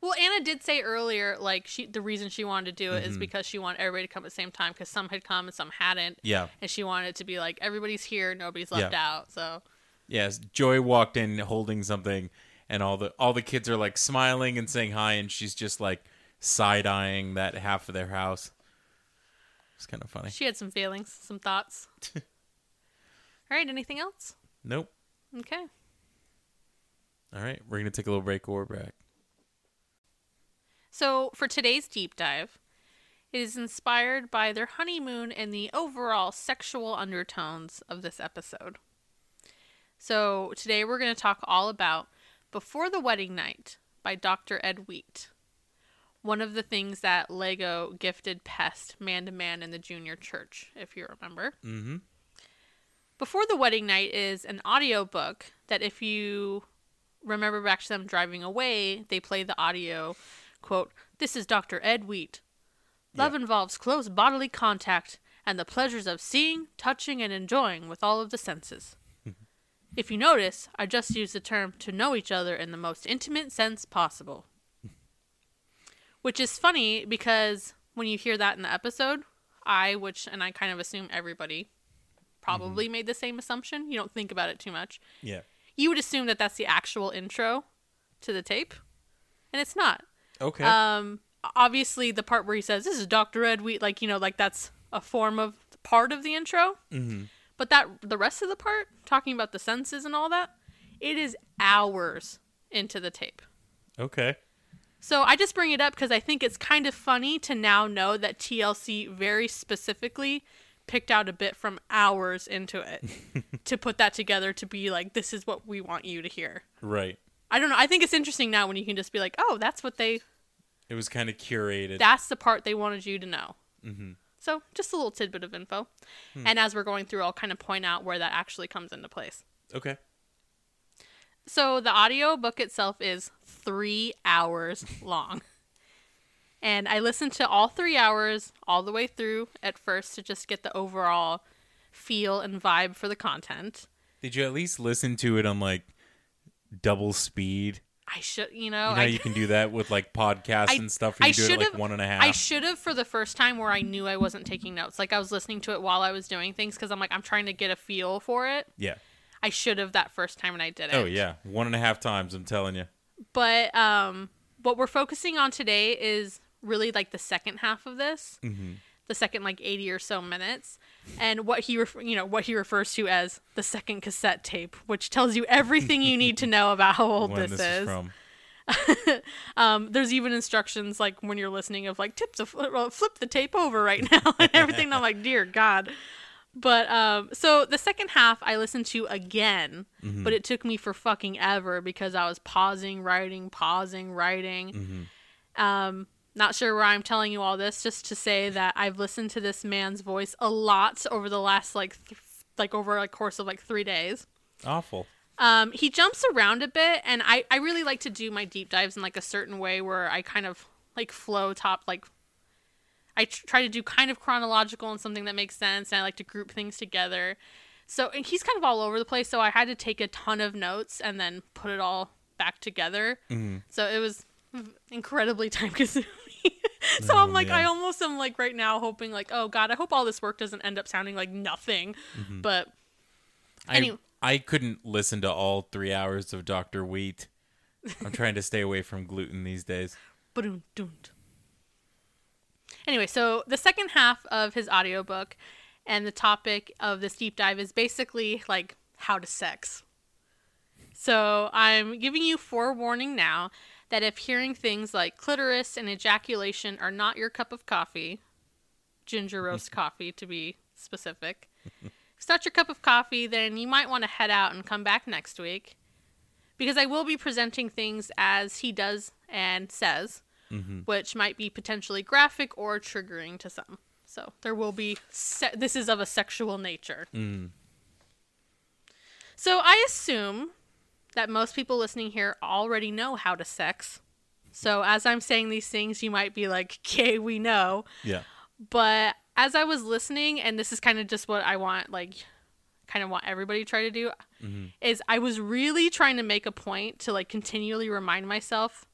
S4: Well, Anna did say earlier, like she the reason she wanted to do it is
S5: Mm-hmm.
S4: because she wanted everybody to come at the same time because some had come and some hadn't.
S5: Yeah.
S4: And she wanted it to be like everybody's here, nobody's left
S5: Yeah.
S4: out. So
S5: Yes, Joy walked in holding something, and all the all the kids are like smiling and saying hi, and she's just like side eyeing that half of their house. It's kind of funny.
S4: she had some feelings, some thoughts. All right, anything else?
S5: Nope.
S4: Okay.
S5: All right, we're gonna take a little break. We're back.
S4: So for today's deep dive, it is inspired by their honeymoon and the overall sexual undertones of this episode. So today we're going to talk all about Before the Wedding Night by Dr. Ed Wheat. One of the things that Lego gifted Pest man to man in the junior church, if you remember.
S5: Mm-hmm.
S4: Before the Wedding Night is an audio book that if you remember back to them driving away, they play the audio quote, This is Dr. Ed Wheat. Love
S5: Yeah.
S4: involves close bodily contact and the pleasures of seeing, touching, and enjoying with all of the senses. if you notice, I just used the term to know each other in the most intimate sense possible. Which is funny because when you hear that in the episode, I, which, and I kind of assume everybody probably made the same assumption. You don't think about it too much.
S5: Yeah.
S4: you would assume that that's the actual intro to the tape, and it's not.
S5: Okay.
S4: Um, obviously, the part where he says, "This is Doctor Ed Wheat," like you know, like that's a form of part of the intro.
S5: mm-hmm.
S4: But that the rest of the part, talking about the senses and all that, it is hours into the tape.
S5: Okay.
S4: So I just bring it up because I think it's kind of funny to now know that TLC very specifically picked out a bit from hours into it to put that together to be like, this is what we want you to hear.
S5: Right.
S4: I don't know. I think it's interesting now when you can just be like, oh, that's what they,
S5: It was kind of curated.
S4: that's the part they wanted you to know.
S5: mm-hmm.
S4: So just a little tidbit of info. And as we're going through, I'll kind of point out where that actually comes into place.
S5: Okay.
S4: So the audio book itself is three hours long. And I listened to all three hours all the way through at first to just get the overall feel and vibe for the content.
S5: Did you at least listen to it on like double speed?
S4: I should, you know,
S5: You know,
S4: I,
S5: how you can do that with like podcasts
S4: I-
S5: and stuff.
S4: I
S5: you do it like one and a half.
S4: I should have for the first time where I knew I wasn't taking notes. Like I was listening to it while I was doing things because I'm like, I'm trying to get a feel for it.
S5: yeah.
S4: I should have that first time and I did it.
S5: Oh yeah, one and a half times. I'm telling you.
S4: But um, what we're focusing on today is really like the second half of this,
S5: Mm-hmm.
S4: the second like eighty or so minutes, and what he ref- you know what he refers to as the second cassette tape, which tells you everything you need to know about how old this,
S5: this
S4: is. Um, there's even instructions like when you're listening of like tips of well, flip the tape over right now and everything. I'm like, dear God. But um, so the second half I listened to again,
S5: Mm-hmm.
S4: but it took me for fucking ever because I was pausing, writing, pausing, writing.
S5: Mm-hmm.
S4: Um, not sure where I'm telling you all this, just to say that I've listened to this man's voice a lot over the last like th- like over a course of like three days.
S5: Awful.
S4: Um, he jumps around a bit, and I, I really like to do my deep dives in like a certain way where I kind of like flow top like I tr- try to do kind of chronological and something that makes sense, and I like to group things together. So and he's kind of all over the place, so I had to take a ton of notes and then put it all back together. Mm-hmm. So it was incredibly time consuming. so oh, I'm like,
S5: man.
S4: I almost am like right now hoping like, oh god, I hope all this work doesn't end up sounding like nothing. Mm-hmm. But
S5: I
S4: Any-
S5: I couldn't listen to all three hours of Doctor Wheat. I'm trying to stay away from gluten these days.
S4: Anyway, so the second half of his audiobook and the topic of this deep dive is basically like how to sex. So I'm giving you forewarning now that if hearing things like clitoris and ejaculation are not your cup of coffee, ginger roast coffee to be specific, if it's not your cup of coffee, then you might want to head out and come back next week because I will be presenting things as he does and says, Mm-hmm. which might be potentially graphic or triggering to some. So there will be. Se- this is of a sexual nature. Mm. So I assume that most people listening here already know how to sex. So as I'm saying these things, you might be like, "Okay, we know."
S5: Yeah.
S4: But as I was listening, and this is kind of just what I want, like, kind of want everybody to try to do, mm-hmm. is I was really trying to make a point to like continually remind myself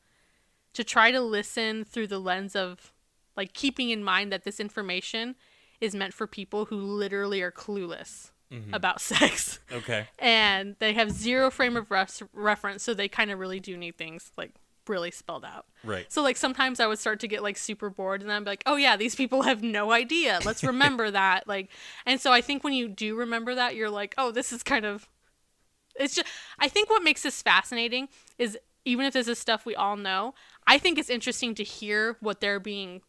S4: to try to listen through the lens of like keeping in mind that this information is meant for people who literally are clueless mm-hmm. about sex
S5: Okay.
S4: and they have zero frame of ref- reference so they kind of really do need things like really spelled out
S5: Right.
S4: so like sometimes I would start to get like super bored and then I'd be like, oh yeah, these people have no idea. Let's remember that. Like and so I think when you do remember that, you're like, oh, this is kind of it's just I think what makes this fascinating is even if this is stuff we all know, I think it's interesting to hear what they're being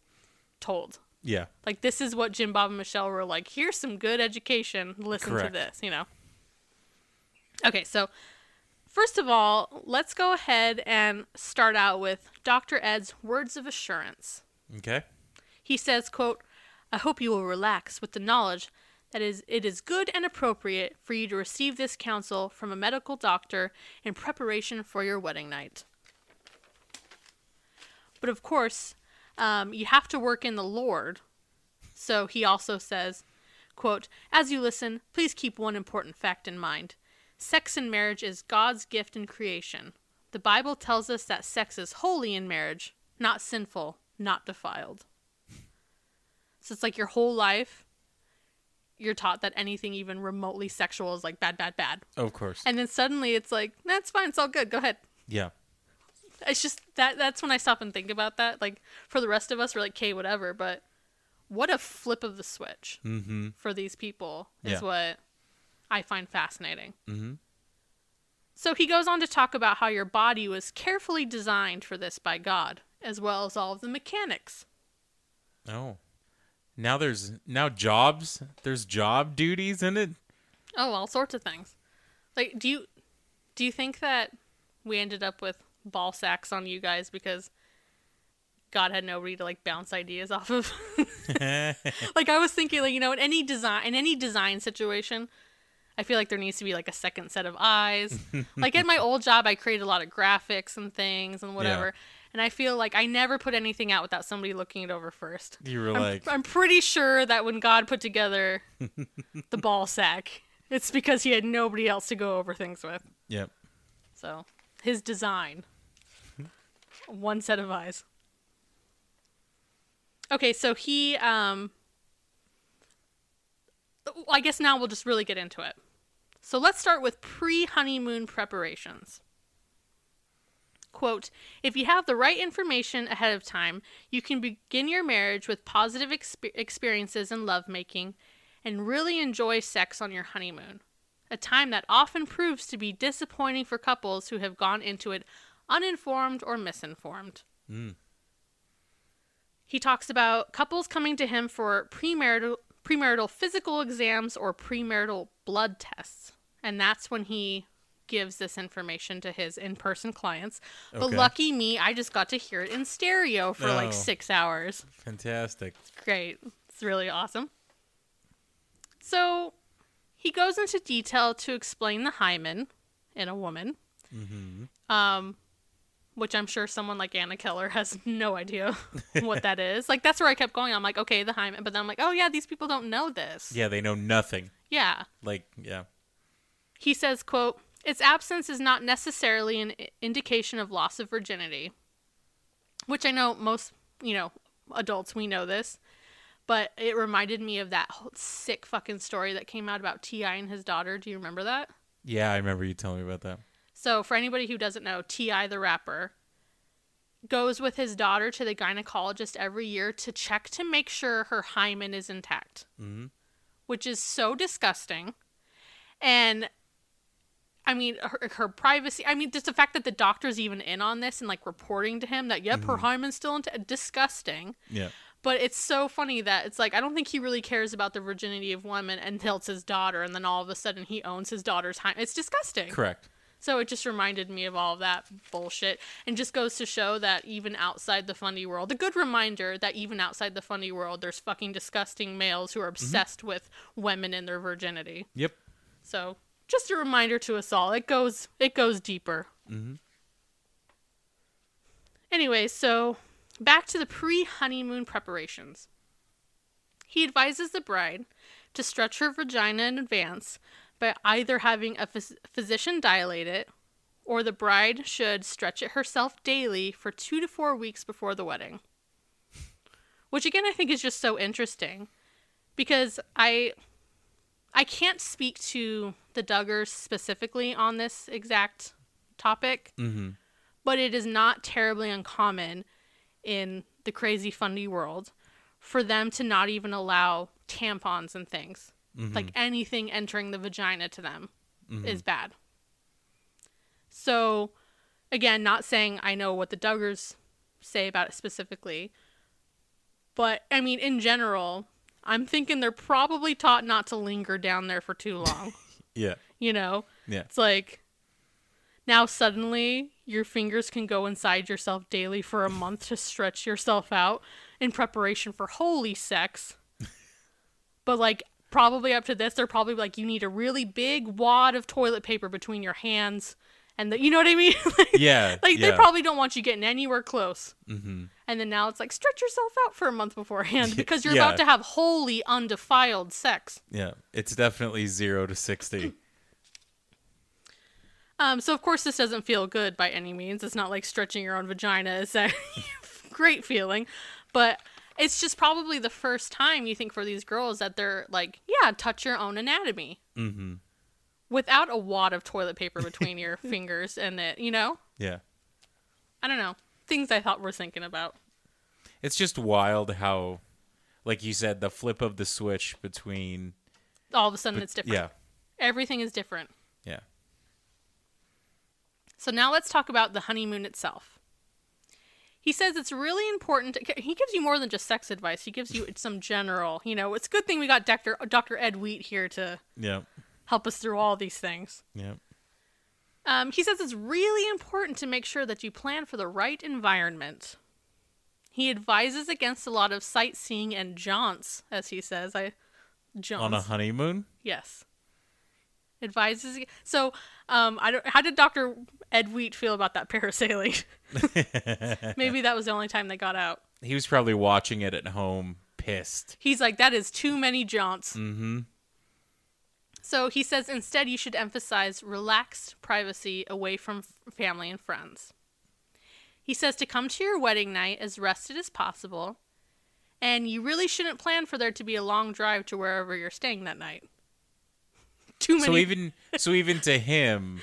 S4: told.
S5: Yeah.
S4: Like this is what Jim Bob and Michelle were like, here's some good education. Listen
S5: Correct.
S4: to this, you know. Okay, so first of all, let's go ahead and start out with Dr. Ed's words of assurance.
S5: Okay.
S4: He says, quote, I hope you will relax with the knowledge that is it is good and appropriate for you to receive this counsel from a medical doctor in preparation for your wedding night. But of course, um, you have to work in the Lord. So he also says, quote, As you listen, please keep one important fact in mind. Sex in marriage is God's gift in creation. The Bible tells us that sex is holy in marriage, not sinful, not defiled. So it's like your whole life you're taught that anything even remotely sexual is like bad, bad, bad.
S5: Of course.
S4: And then suddenly it's like, that's fine, it's all good, go ahead.
S5: yeah.
S4: It's just that that's when I stop and think about that. Like for the rest of us, we're like, okay, whatever. But what a flip of the switch
S5: Mm-hmm.
S4: for these people is
S5: Yeah.
S4: what I find fascinating.
S5: Mm-hmm.
S4: So he goes on to talk about how your body was carefully designed for this by God, as well as all of the mechanics.
S5: Oh. Now there's now jobs. There's job duties in it.
S4: Oh, all sorts of things. Like, do you do you think that we ended up with ball sacks on you guys because God had nobody to like bounce ideas off of? like I was thinking, like you know, in any design in any design situation, I feel like there needs to be like a second set of eyes. like at my old job, I created a lot of graphics and things and whatever. And I feel like I never put anything out without somebody looking it over first.
S5: You were
S4: I'm,
S5: like,
S4: I'm pretty sure that when God put together the ball sack, it's because he had nobody else to go over things with.
S5: yep.
S4: So his design, one set of eyes. Okay, so he, um, I guess now we'll just really get into it. So let's start with pre honeymoon preparations. Quote, if you have the right information ahead of time, you can begin your marriage with positive expe- experiences and lovemaking and really enjoy sex on your honeymoon. A time that often proves to be disappointing for couples who have gone into it uninformed or misinformed. Hmm. He talks about couples coming to him for premarital premarital physical exams or premarital blood tests. And that's when he gives this information to his in-person clients. But
S5: Okay.
S4: lucky me, I just got to hear it in stereo for
S5: Oh.
S4: like 6 hours.
S5: Fantastic.
S4: Great. It's really awesome. So he goes into detail to explain the hymen in a woman. Um, which I'm sure someone like Anna Keller has no idea what that is. Like that's where I kept going. I'm like, okay, the hymen, but then I'm like, oh yeah, these people don't know this.
S5: Yeah, they know nothing.
S4: Yeah.
S5: Like, yeah.
S4: He says, quote, its absence is not necessarily an indication of loss of virginity. Which I know most, you know, adults, we know this. But it reminded me of that whole sick fucking story that came out about T.I. and his daughter. Do you remember that?
S5: Yeah, I remember you telling me about that.
S4: So, for anybody who doesn't know, T.I. the rapper goes with his daughter to the gynecologist every year to check to make sure her hymen is intact, mm-hmm. which is so disgusting. And I mean, her, her privacy. I mean, just the fact that the doctor's even in on this and like reporting to him that, yep, her hymen's still intact. Disgusting.
S5: Yeah.
S4: But it's so fundie that it's like I don't think he really cares about the virginity of women until it's his daughter, and then all of a sudden he owns his daughter's hymen. It's disgusting.
S5: Correct.
S4: So it just reminded me of all of that bullshit and just goes to show that even outside the fundie world, a good reminder that even outside the funny world, there's fucking disgusting males who are obsessed with women and their virginity.
S5: Yep.
S4: So just a reminder to us all. It goes it goes deeper. Hmm. Anyway, so back to the pre-honeymoon preparations. He advises the bride to stretch her vagina in advance by either having a phys- physician dilate it or the bride should stretch it herself daily for 2 to 4 weeks before the wedding. Which again I think is just so interesting because I I can't speak to the Duggars specifically on this exact topic,
S5: Mm-hmm.
S4: but it is not terribly uncommon in the crazy fundie world for them to not even allow tampons and things. Mm-hmm. Like anything entering the vagina to them mm-hmm. is bad. So, again, not saying I know what the Duggars say about it specifically, but I mean, in general, I'm thinking they're probably taught not to linger down there for too long.
S5: Yeah.
S4: you know?
S5: Yeah.
S4: It's like now suddenly your fingers can go inside yourself daily for a month to stretch yourself out in preparation for holy sex. but like probably up to this, they're probably like you need a really big wad of toilet paper between your hands and the, you know what I mean? like,
S5: Yeah.
S4: like they probably don't want you getting anywhere close.
S5: Mm-hmm.
S4: And then now it's like stretch yourself out for a month beforehand because you're
S5: Yeah.
S4: about to have wholly undefiled sex.
S5: Yeah. It's definitely zero to sixty.
S4: Um, so of course this doesn't feel good by any means. It's not like stretching your own vagina is a great feeling, but It's just probably the first time you think for these girls that they're like, yeah, touch your own anatomy.
S5: Mm-hmm.
S4: Without a wad of toilet paper between your fingers and it, you know?
S5: Yeah.
S4: I don't know. Things I thought we're thinking about.
S5: It's just wild how, like you said, the flip of the switch between.
S4: All of a sudden it's different.
S5: Yeah.
S4: Everything is different.
S5: Yeah.
S4: So now let's talk about the honeymoon itself. He says it's really important. he gives you more than just sex advice. He gives you some general. You know, it's a good thing we got Dr. Dr. Ed Wheat here to
S5: Yeah.
S4: help us through all these things.
S5: Yeah.
S4: Um, he says it's really important to make sure that you plan for the right environment. He advises against a lot of sightseeing and jaunts, as he says. I jaunts.
S5: On a honeymoon.
S4: Yes. Advises. So, um, I don't. How did Doctor Ed Wheat feel about that parasailing? Maybe that was the only time they got out.
S5: He was probably watching it at home, pissed.
S4: He's like, that is too many jaunts.
S5: Mm-hmm.
S4: So he says instead you should emphasize relaxed privacy away from f- family and friends. He says to come to your wedding night as rested as possible, and you really shouldn't plan for there to be a long drive to wherever you're staying that night. Too many.
S5: So even so, even to him,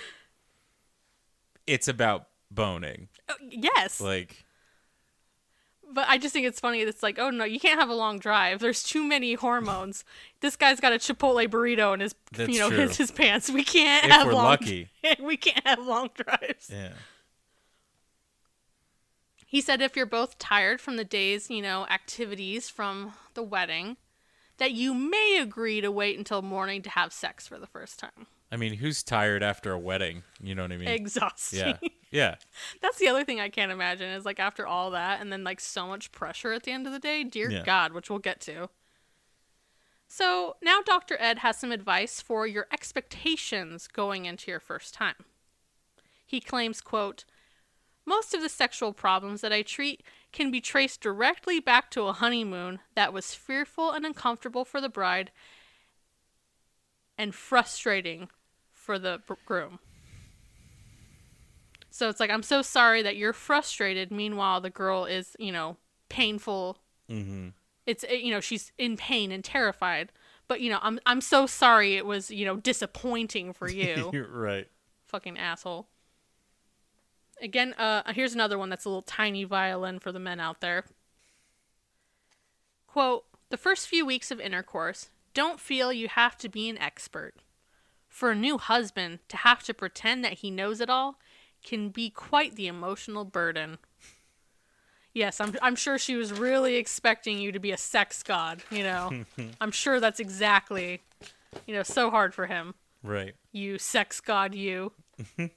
S5: it's about boning.
S4: Uh, yes,
S5: Like,
S4: but I just think it's funny. It's like, oh no, you can't have a long drive. There's too many hormones. this guy's got a Chipotle burrito in his,
S5: That's
S4: you know,
S5: true.
S4: his, his pants. We can't
S5: If
S4: have
S5: we're
S4: long.
S5: lucky.
S4: we can't have long drives.
S5: yeah.
S4: He said if you're both tired from the day's, you know, activities from the wedding, that you may agree to wait until morning to have sex for the first time.
S5: I mean, who's tired after a wedding? You know what I mean?
S4: Exhausting.
S5: yeah. Yeah.
S4: That's the other thing I can't imagine is like after all that and then like so much pressure at the end of the day. Dear
S5: Yeah.
S4: God, which we'll get to. So now Dr. Ed has some advice for your expectations going into your first time. He claims, quote, most of the sexual problems that I treat can be traced directly back to a honeymoon that was fearful and uncomfortable for the bride and frustrating for the groom. So it's like, I'm so sorry that you're frustrated. Meanwhile, the girl is, you know, painful.
S5: Mm-hmm.
S4: It's, eh, you know, she's in pain and terrified. But, you know, I'm, I'm so sorry it was, you know, disappointing for you.
S5: Right.
S4: Fucking asshole. Again, uh, here's another one that's a little tiny violin for the men out there. Quote The first few weeks of intercourse, don't feel you have to be an expert. For a new husband, to have to pretend that he knows it all can be quite the emotional burden. Yes, I'm, I'm sure she was really expecting you to be a sex god, you know. I'm sure that's exactly, you know, so hard for him
S5: Right.
S4: you sex god you.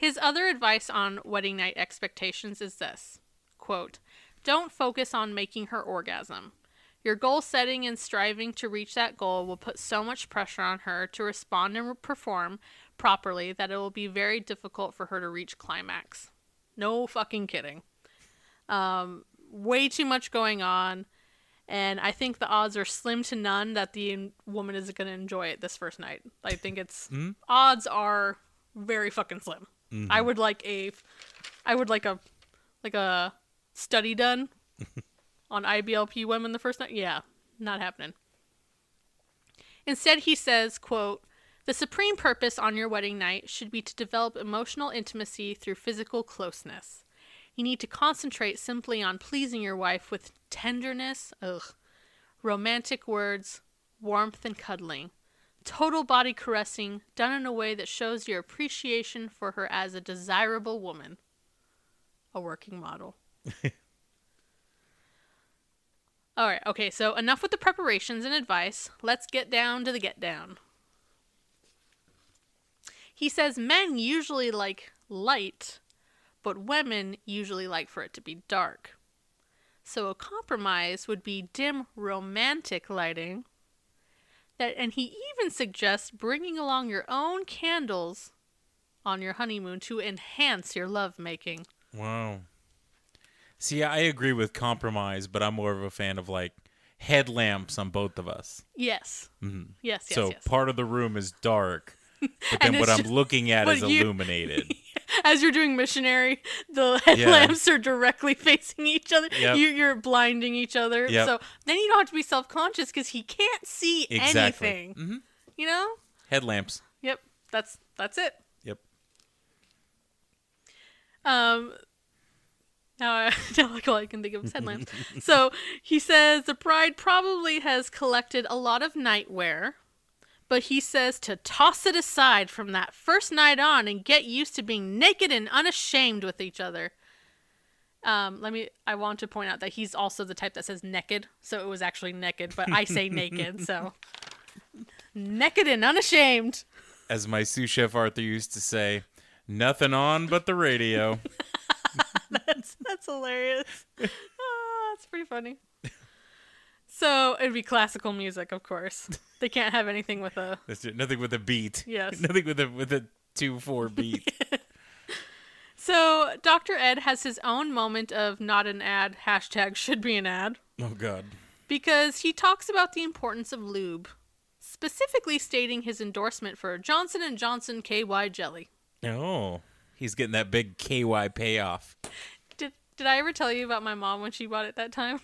S4: His other advice on wedding night expectations is this quote, Don't focus on making her orgasm. Your goal setting and striving to reach that goal will put so much pressure on her to respond and perform properly that it will be very difficult for her to reach climax. No fucking kidding. Um, way too much going on, and I think the odds are slim to none that the woman is going to enjoy it this first night. I think it's odds are very fucking slim. Mm-hmm. I would like a, I would like a, like a study done on IBLP women the first night. Yeah, not happening. Instead, he says, quote, the supreme purpose on your wedding night should be to develop emotional intimacy through physical closeness. You need to concentrate simply on pleasing your wife with tenderness, ugh, romantic words, warmth, and cuddling. Total body caressing done in a way that shows your appreciation for her as a desirable woman. A working model. All right, okay, so enough with the preparations and advice. Let's get down to the get down. He says men usually like light, but women usually like for it to be dark. So a compromise would be dim romantic lighting. That and he even suggests bringing along your own candles on your honeymoon to enhance your lovemaking.
S5: Wow. See, I agree with compromise, but I'm more of a fan of like headlamps on both of us.
S4: Yes. Mm-hmm. Yes, yes,
S5: so
S4: yes.
S5: part of the room is dark, but then what I'm
S4: just-
S5: looking at is
S4: you-
S5: illuminated.
S4: as you're doing missionary, the headlamps are directly facing each other.
S5: Yep.
S4: You, you're blinding each other.
S5: Yep.
S4: So then you don't have to be self conscious because he can't see
S5: Exactly.
S4: anything.
S5: hmm
S4: You know?
S5: Headlamps.
S4: Yep. That's that's it.
S5: Yep.
S4: Um. Now, I, now like all I can think of is headlamps. so he says the bride probably has collected a lot of nightwear, but he says to toss it aside from that first night on and get used to being naked and unashamed with each other. Um, let me. I want to point out that he's also the type that says naked, so it was actually naked, but I say naked, so naked and unashamed.
S5: As my sous chef Arthur used to say, nothing on but the radio.
S4: that's that's hilarious. oh, that's pretty funny. So it'd be classical music, of course. They can't have anything with a
S5: That's it. Nothing with a beat.
S4: Yes.
S5: Nothing with a with a two four beat.
S4: So Dr. Ed has his own moment of not an ad, hashtag should be an ad,
S5: oh God.
S4: because he talks about the importance of lube, specifically stating his endorsement for Johnson & Johnson KY jelly.
S5: Oh, he's getting that big KY payoff.
S4: Did did I ever tell you about my mom when she bought it that time?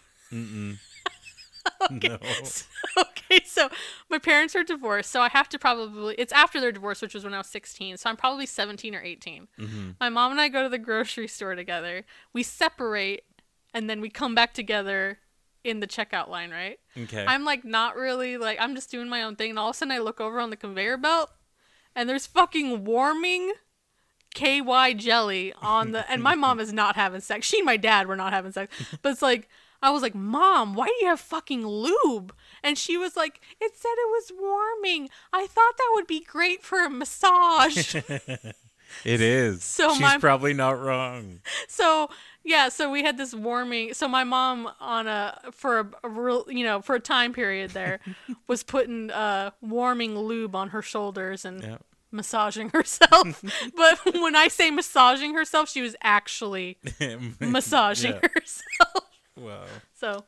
S5: No.
S4: okay, so my parents are divorced, so I have to probably it's after their divorce, which was when I was 16, so I'm probably 17 or 18. Mm-hmm. My mom and I go to the grocery store together. We separate and then we come back together in the checkout line, right?
S5: Okay.
S4: I'm like not really like I'm just doing my own thing and all of a sudden I look over on the conveyor belt and there's fucking warming KY jelly on the and my mom is not having sex. She and my dad were not having sex. But it's like I was like, "Mom, why do you have fucking lube?" And she was like, "It said it was warming. I thought that would be great for a massage."
S5: it is.
S4: So
S5: she's
S4: my-
S5: probably not wrong.
S4: so yeah, so we had this warming. So my mom on a for a, a real you know for a time period there was putting uh warming lube on her shoulders and
S5: Yeah.
S4: massaging herself. but when I say massaging herself, she was actually massaging
S5: Yeah.
S4: herself.
S5: Wow.
S4: So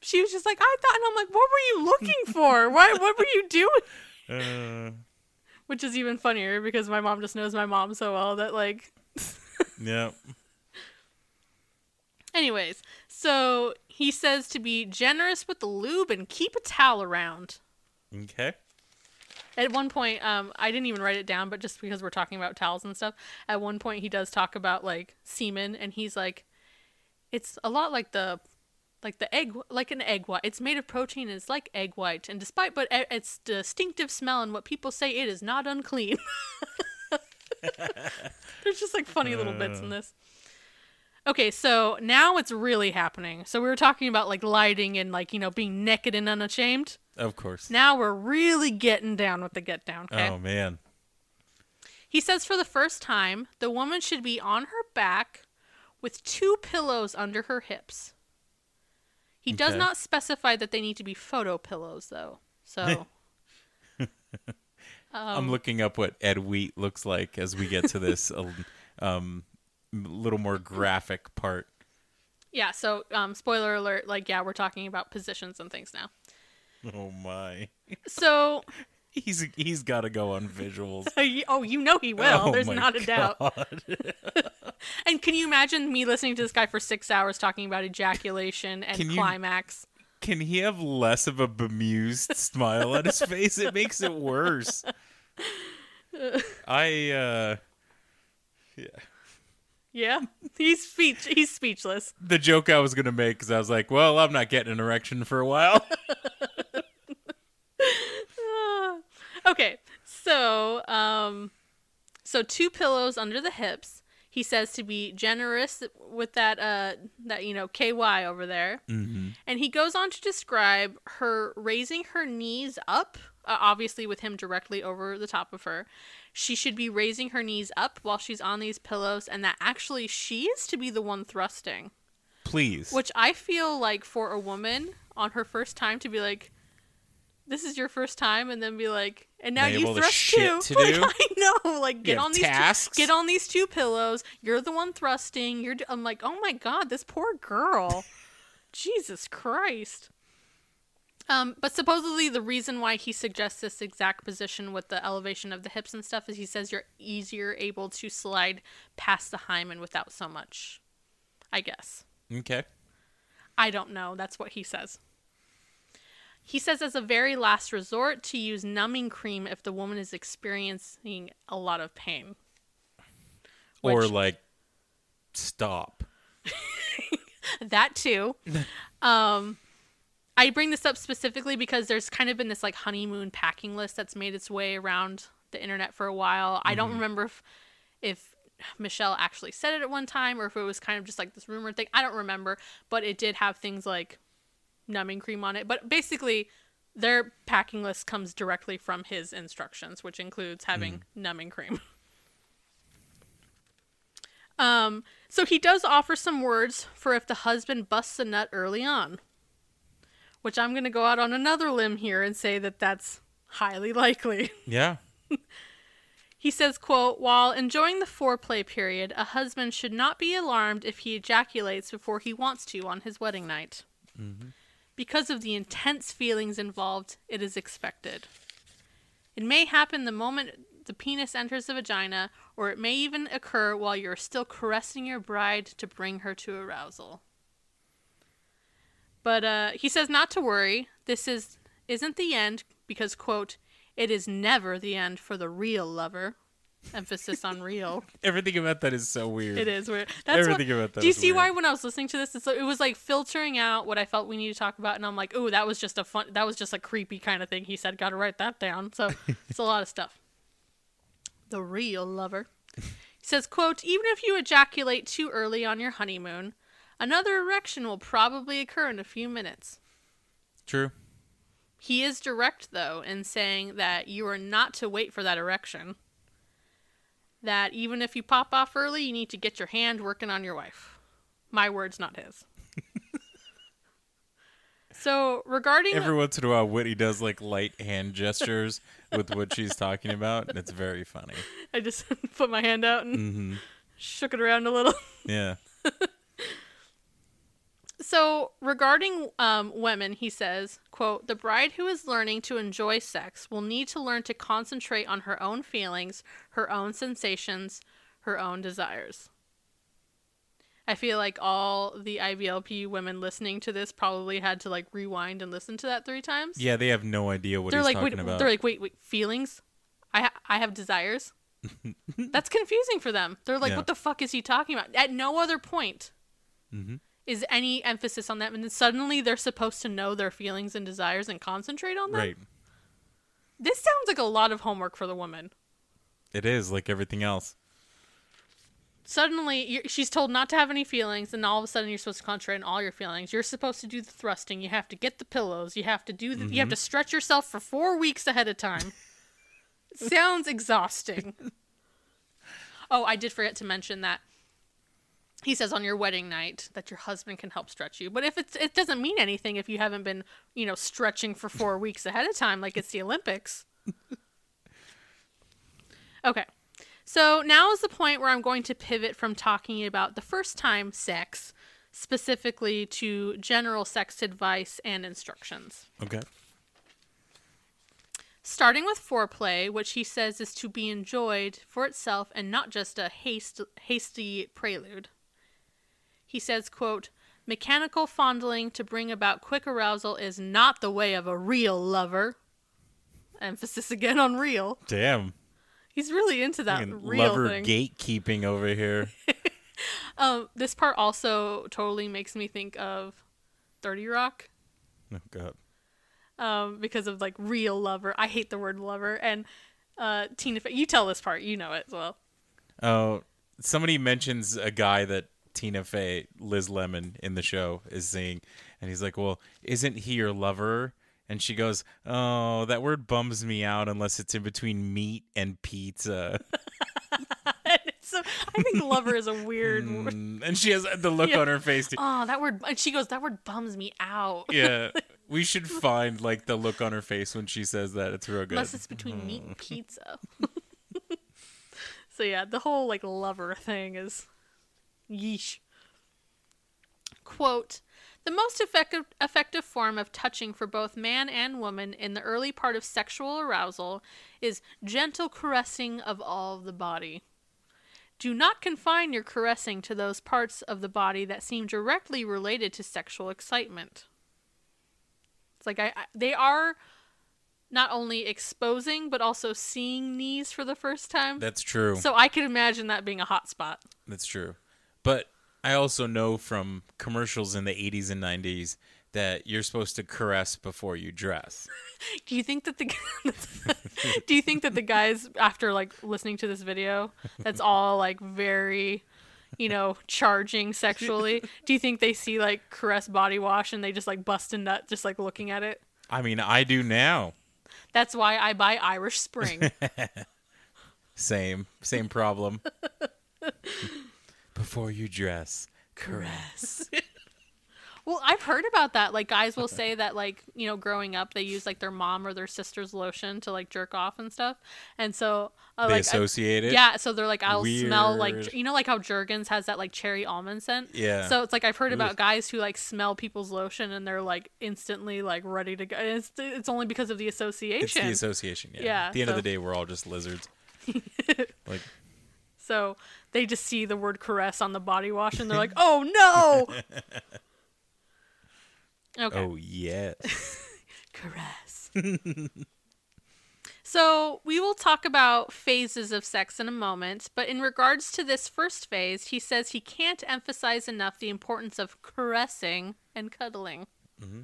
S4: she was just like I thought, and I'm like, what were you looking for? Why? What were you doing?
S5: Uh,
S4: Which is even funnier because my mom just knows my mom so well that like
S5: yeah.
S4: Anyways, so he says to be generous with the lube and keep a towel around.
S5: Okay.
S4: At one point, um, I didn't even write it down, but just because we're talking about towels and stuff, at one point he does talk about like semen, and he's like, it's a lot like the, like the egg, like an egg white. It's made of protein, and it's like egg white, and despite but its distinctive smell and what people say, it is not unclean. There's just like funny little bits in uh. this. Okay, so now it's really happening. So we were talking about like lighting and like, you know, being naked and unashamed.
S5: Of course.
S4: Now we're really getting down with the get down, okay?
S5: Oh man.
S4: He says for the first time, the woman should be on her back with two pillows under her hips. He does
S5: Okay.
S4: not specify that they need to be photo pillows though. So
S5: I'm looking up what Ed Wheat looks like as we get to this uh, um little more graphic part.
S4: yeah, so um spoiler alert, like yeah, we're talking about positions and things now.
S5: Oh my.
S4: So
S5: He's he's got to go on visuals.
S4: oh, you know he will.
S5: Oh
S4: There's not a doubt. And can you imagine me listening to this guy for six hours talking about ejaculation and
S5: Can you-
S4: climax?
S5: Can he have less of a bemused smile on his face? It makes it worse. I uh yeah.
S4: Yeah, he's speech. He's speechless.
S5: The joke I was gonna make because I was like, well, I'm not getting an erection for a while.
S4: Okay, so um, so two pillows under the hips. He says to be generous with that uh that you know KY over there,
S5: mm-hmm.
S4: and he goes on to describe her raising her knees up. Uh, obviously, with him directly over the top of her, she should be raising her knees up while she's on these pillows, and that actually she is to be the one thrusting.
S5: Please.
S4: Which I feel like for a woman on her first time to be like, this is your first time, and then be like, and now you thrust too.
S5: to
S4: like,
S5: do?
S4: I know, like get on these
S5: tasks?
S4: Two, get on these two pillows. You're the one thrusting. You're. d- I'm like, oh my god, this poor girl. Jesus Christ. Um, but supposedly the reason why he suggests this exact position with the elevation of the hips and stuff is he says you're easier able to slide past the hymen without so much. I guess.
S5: Okay.
S4: I don't know. That's what he says. He says, as a very last resort, to use numbing cream if the woman is experiencing a lot of pain.
S5: Or like stop.
S4: that too. um, I bring this up specifically because there's kind of been this like honeymoon packing list that's made its way around the internet for a while. I don't remember if if Michelle actually said it at one time or if it was kind of just like this rumor thing. I don't remember, but it did have things like numbing cream on it. But basically, their packing list comes directly from his instructions, which includes having numbing cream. Um, so he does offer some words for if the husband busts a nut early on, which I'm going to go out on another limb here and say that that's highly likely.
S5: Yeah.
S4: He says, quote, while enjoying the foreplay period, a husband should not be alarmed if he ejaculates before he wants to on his wedding night. Because of the intense feelings involved, it is expected. It may happen the moment the penis enters the vagina, or it may even occur while you're still caressing your bride to bring her to arousal. But uh, he says not to worry. This is isn't the end because quote, it is never the end for the real lover. Emphasis on real.
S5: Everything about that is so weird.
S4: It is weird. That's
S5: Everything
S4: what,
S5: about that
S4: Do you see why when I was listening to this, it's, it was like filtering out what I felt we need to talk about, and I'm like, oh, that was just a fun, that was just a creepy kind of thing. He said, got to write that down. So it's a lot of stuff. The real lover. He says, quote, even if you ejaculate too early on your honeymoon, another erection will probably occur in a few minutes.
S5: True.
S4: He is direct, though, in saying that you are not to wait for that erection. That even if you pop off early, you need to get your hand working on your wife. My words, not his. so, regarding.
S5: Every once in a while, Whitney does like light hand gestures with what she's talking about, and it's very funny.
S4: I just put my hand out and
S5: Mm-hmm.
S4: shook it around a little.
S5: Yeah.
S4: So, regarding um, women, he says, quote, the bride who is learning to enjoy sex will need to learn to concentrate on her own feelings, her own sensations, her own desires. I feel like all the IBLP women listening to this probably had to like rewind and listen to that three times.
S5: Yeah, they have no idea what
S4: they're
S5: he's
S4: like,
S5: talking
S4: wait,
S5: about.
S4: they're like, wait, wait, feelings? I ha- I have desires. That's confusing for them. They're like,
S5: Yeah.
S4: what the fuck is he talking about? At no other point
S5: Mm-hmm.
S4: Is any emphasis on that, and then suddenly they're supposed to know their feelings and desires and concentrate on them.
S5: right.
S4: This sounds like a lot of homework for the woman.
S5: It is like everything else.
S4: Suddenly, you're, she's told not to have any feelings, and all of a sudden, you're supposed to concentrate on all your feelings. You're supposed to do the thrusting. You have to get the pillows. You have to do. The, You have mm-hmm. to stretch yourself for four weeks ahead of time. sounds exhausting. oh, I did forget to mention that he says on your wedding night that your husband can help stretch you. But if it's it doesn't mean anything if you haven't been, you know, stretching for 4 weeks ahead of time like it's the Olympics. okay. So now is the point where I'm going to pivot from talking about the first time sex specifically to general sex advice and instructions.
S5: Okay.
S4: Starting with foreplay, which he says is to be enjoyed for itself and not just a haste, hasty prelude. He says, quote, Mechanical fondling to bring about quick arousal is not the way of a real lover. Emphasis again on real.
S5: Damn.
S4: He's really into that
S5: Fucking
S4: real
S5: lover
S4: thing.
S5: gatekeeping over here.
S4: Um, this part also totally makes me think of 30 Rock.
S5: oh god.
S4: um, because of like real lover. I hate the word lover. And uh, Tina, you tell this part. You know it as well.
S5: Oh, somebody mentions a guy that Tina Fey, Liz Lemon in the show is seeing, and he's like, "Well, isn't he your lover?" And she goes, "Oh, that word bums me out unless it's in between meat and pizza."
S4: so I think lover is a weird word.
S5: Mm, and she has the look
S4: Yeah.
S5: on her face. Too.
S4: Oh, that word. And she goes, that word bums me out.
S5: Yeah, we should find like the look on her face when she says that. It's real good.
S4: Unless it's between meat and pizza. so yeah, the whole like lover thing is yeesh. quote, the most effective, effective form of touching for both man and woman in the early part of sexual arousal is gentle caressing of all the body. Do not confine your caressing to those parts of the body that seem directly related to sexual excitement. It's like I, I they are not only exposing but also seeing knees for the first time.
S5: That's true.
S4: so I could imagine that being a hot spot.
S5: That's true. But I also know from commercials in the 80s and 90s that you're supposed to caress before you dress.
S4: Do you think that the Do you think that the guys after like listening to this video that's all like very you know, charging sexually. Do you think they see like caress body wash and they just like bust a nut just like looking at it?
S5: I mean, I do now.
S4: That's why I buy Irish Spring.
S5: Same, same problem. Before you dress, caress.
S4: well, I've heard about that. Like guys will say that like, you know, growing up they use like their mom or their sister's lotion to like jerk off and stuff. And so uh,
S5: They
S4: like I-
S5: associate it?
S4: Yeah, so they're like I'll smell like you know like how Jergens has that like cherry almond scent.
S5: Yeah.
S4: So it's like I've heard about guys who like smell people's lotion and they're like instantly like ready to go. And It's it's only because of the association.
S5: It's the association. Yeah.
S4: Yeah,
S5: At the end of the day, we're all just lizards. like,
S4: So they just see the word caress on the body wash and they're like, "Oh no!" Okay.
S5: oh yes.
S4: Caress. so we will talk about phases of sex in a moment, but in regards to this first phase, he says he can't emphasize enough the importance of caressing and cuddling. Mm-hmm.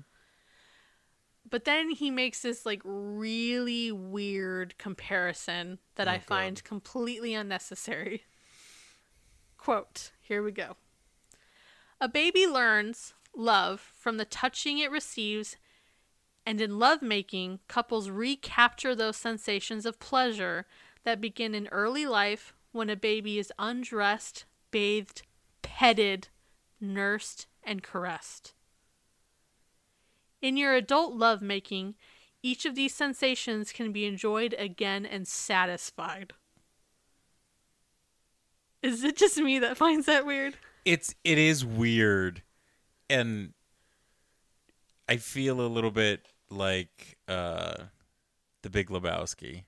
S4: But then he makes this like really weird comparison that I oh, find completely unnecessary. Quote, here we go. A baby learns love from the touching it receives, and in lovemaking, couples recapture those sensations of pleasure that begin in early life when a baby is undressed, bathed, petted, nursed, and caressed. In your adult lovemaking, each of these sensations can be enjoyed again and satisfied. Is it just me that finds that weird?
S5: it's it is weird and i feel a little bit like uh the big lebowski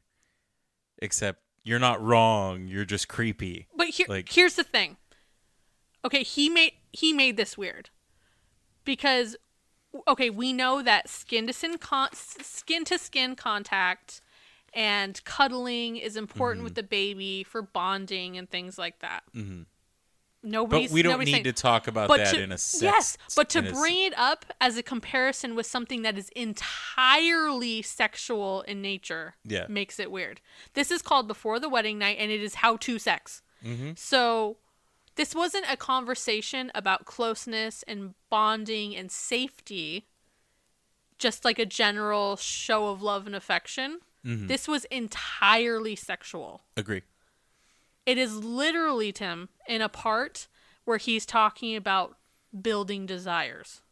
S5: except you're not wrong you're just creepy
S4: But here,
S5: Like-
S4: here's the thing. Okay, he made he made this weird because okay, we know that skin to skin con- skin to skin contact and cuddling is important
S5: Mm-hmm.
S4: with the baby for bonding and things like that. Mm-hmm.
S5: but we don't need
S4: saying-
S5: to talk about that
S4: to,
S5: in a sex
S4: yes, but to
S5: in a
S4: bring it up as a comparison with something that is entirely sexual in nature
S5: Yeah.
S4: makes it weird. This is called Before the Wedding Night, and it is how to sex.
S5: Mm-hmm.
S4: So this wasn't a conversation about closeness and bonding and safety, just like a general show of love and affection.
S5: Mm-hmm.
S4: This was entirely sexual.
S5: agree
S4: It is literally Tim in a part where he's talking about building desires.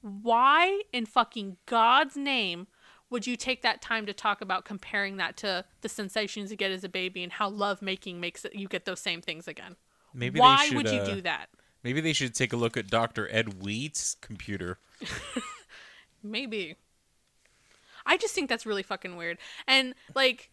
S4: Why in fucking God's name would you take that time to talk about comparing that to the sensations you get as a baby and how love making makes it you get those same things again?
S5: maybe they
S4: Why
S5: should,
S4: would you
S5: uh,
S4: do that?
S5: maybe they should take a look at dr ed wheat's computer
S4: Maybe. I just think that's really fucking weird. And like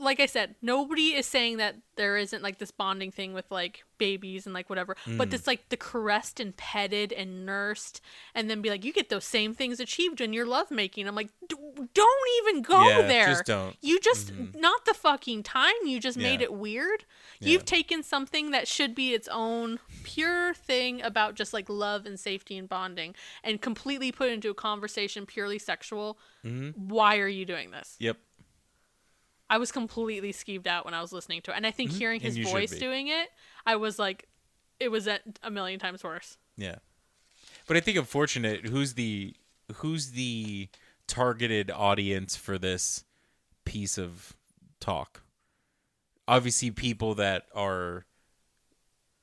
S4: like I said, nobody is saying that there isn't like this bonding thing with like babies and like whatever.
S5: Mm.
S4: But this like the caressed and petted and nursed and then be like you get those same things achieved in your lovemaking. I'm like D- don't even go
S5: Yeah,
S4: there.
S5: just don't. Mm-hmm.
S4: You just not the fucking time. You just made it weird.
S5: Yeah.
S4: You've taken something that should be its own pure thing about just like love and safety and bonding and completely put it into a conversation purely sexual.
S5: Mm-hmm.
S4: Why are you doing this?
S5: yep
S4: I was completely skeeved out when I was listening to it. And I think hearing
S5: Mm-hmm. And
S4: his voice doing it, I was like, it was at a million times worse.
S5: Yeah. But I think unfortunate who's the who's the targeted audience for this piece of talk? Obviously people that are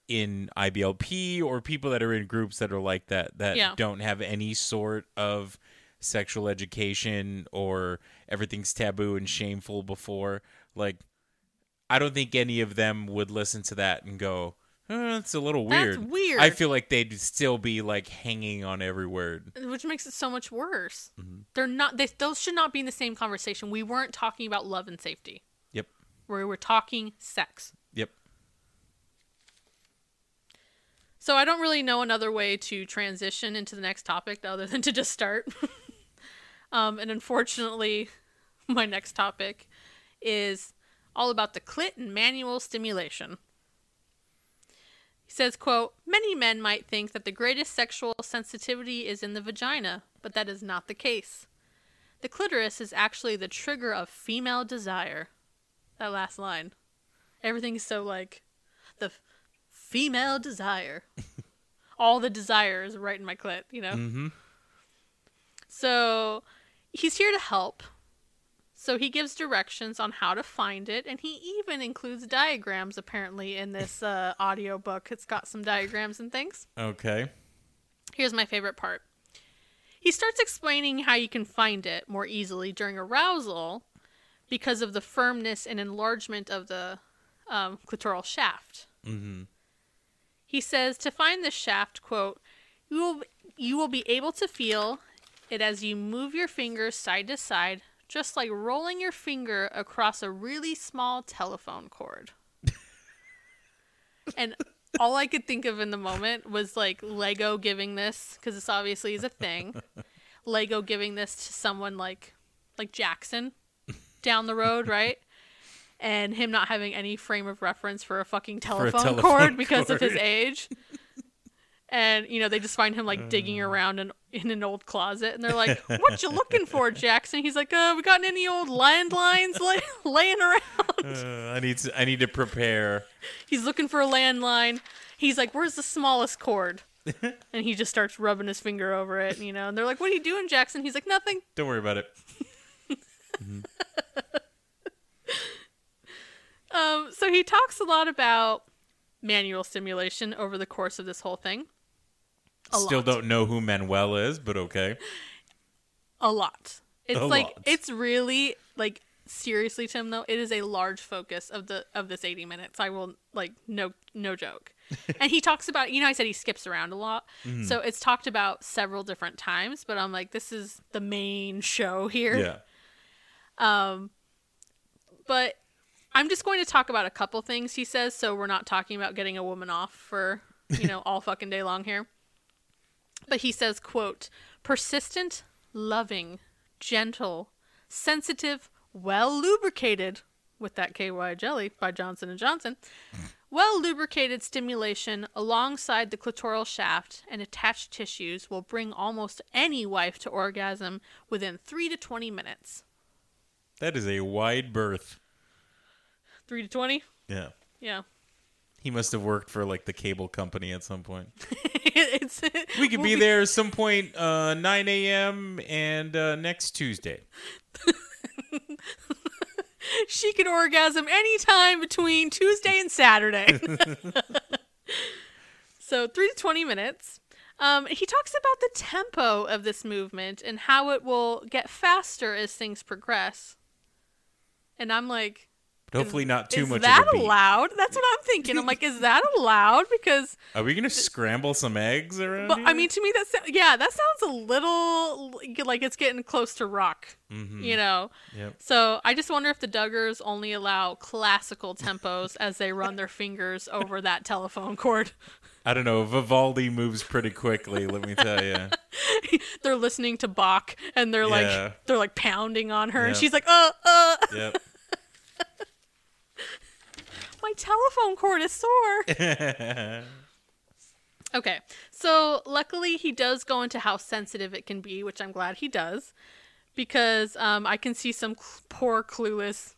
S5: in IBLP or people that are in groups that are like that that
S4: Yeah.
S5: don't have any sort of sexual education or everything's taboo and shameful before like I don't think any of them would listen to that and go it's a little
S4: That's
S5: weird.
S4: weird.
S5: I feel like they'd still be like hanging on every word.
S4: which makes it so much worse.
S5: Mm-hmm.
S4: They're not. They, those should not be in the same conversation. We weren't talking about love and safety.
S5: Yep.
S4: We were talking sex.
S5: Yep.
S4: So I don't really know another way to transition into the next topic other than to just start. um, and unfortunately, my next topic is all about the clit and manual stimulation. He says, quote, Many men might think that the greatest sexual sensitivity is in the vagina, but that is not the case. The clitoris is actually the trigger of female desire. That last line. Everything's so like the f- female desire. All the desire is right in my clit, you know?
S5: Mm-hmm.
S4: So he's here to help. So he gives directions on how to find it, and he even includes diagrams apparently in this uh, audio book. It's got some diagrams and things.
S5: Okay.
S4: Here's my favorite part. He starts explaining how you can find it more easily during arousal because of the firmness and enlargement of the um, clitoral shaft.
S5: Mm-hmm.
S4: He says to find the shaft, quote, you will you will be able to feel it as you move your fingers side to side, just like rolling your finger across a really small telephone cord. and all I could think of in the moment was like Lego giving this because this obviously is a thing. Lego giving this to someone like like Jackson down the road, right? And him not having any frame of reference for a fucking telephone,
S5: telephone
S4: cord because of his age. And you know they just find him like digging around in, in an old closet, and they're like, "What you looking for, Jackson?" He's like, "Uh, we got any old landlines lay- laying around?"
S5: Uh, I need to. I need to prepare.
S4: He's looking for a landline. He's like, "Where's the smallest cord?" and he just starts rubbing his finger over it, you know. And they're like, "What are you doing, Jackson?" He's like, "Nothing."
S5: Don't worry about it.
S4: Um, so he talks a lot about manual stimulation over the course of this whole thing. A
S5: Still
S4: lot.
S5: don't know who Manuel is, but okay.
S4: A lot. It's
S5: A
S4: like
S5: lot.
S4: it's really like seriously, Tim. Though it is a large focus of the of this eighty minutes. I will like no no joke. and he talks about you know I said he skips around a lot,
S5: Mm-hmm.
S4: so it's talked about several different times. But I'm like, this is the main show here.
S5: Yeah.
S4: Um, but I'm just going to talk about a couple things he says, so we're not talking about getting a woman off for you know all fucking day long here. But he says, "quote persistent, loving, gentle, sensitive, well lubricated." With that KY jelly by Johnson and Johnson, well lubricated stimulation alongside the clitoral shaft and attached tissues will bring almost any wife to orgasm within three to twenty minutes.
S5: That is a wide berth.
S4: Three to twenty.
S5: Yeah.
S4: Yeah.
S5: He must have worked for like the cable company at some point.
S4: it's
S5: We could
S4: we'll
S5: be there some point uh, 9 a.m. and uh, next Tuesday.
S4: She can orgasm anytime between Tuesday and Saturday. so three to twenty minutes. Um, he talks about the tempo of this movement and how it will get faster as things progress. And I'm like,
S5: hopefully not too
S4: is
S5: much
S4: that
S5: a beat.
S4: allowed? That's what I'm thinking. I'm like, is that allowed? Because
S5: Are we gonna scramble some eggs around?
S4: But I mean, to me, that sou- yeah, that sounds a little like it's getting close to rock.
S5: Mhm.
S4: You know.
S5: Yep.
S4: So I just wonder if the Duggars only allow classical tempos as they run their fingers over that telephone cord.
S5: I don't know. Vivaldi moves pretty quickly. let me tell you.
S4: they're listening to Bach and they're
S5: Yeah.
S4: like they're like pounding on her, and she's like, uh, uh,
S5: Yep.
S4: My telephone cord is sore. Okay, so luckily he does go into how sensitive it can be, which I'm glad he does, because um, I can see some cl- poor clueless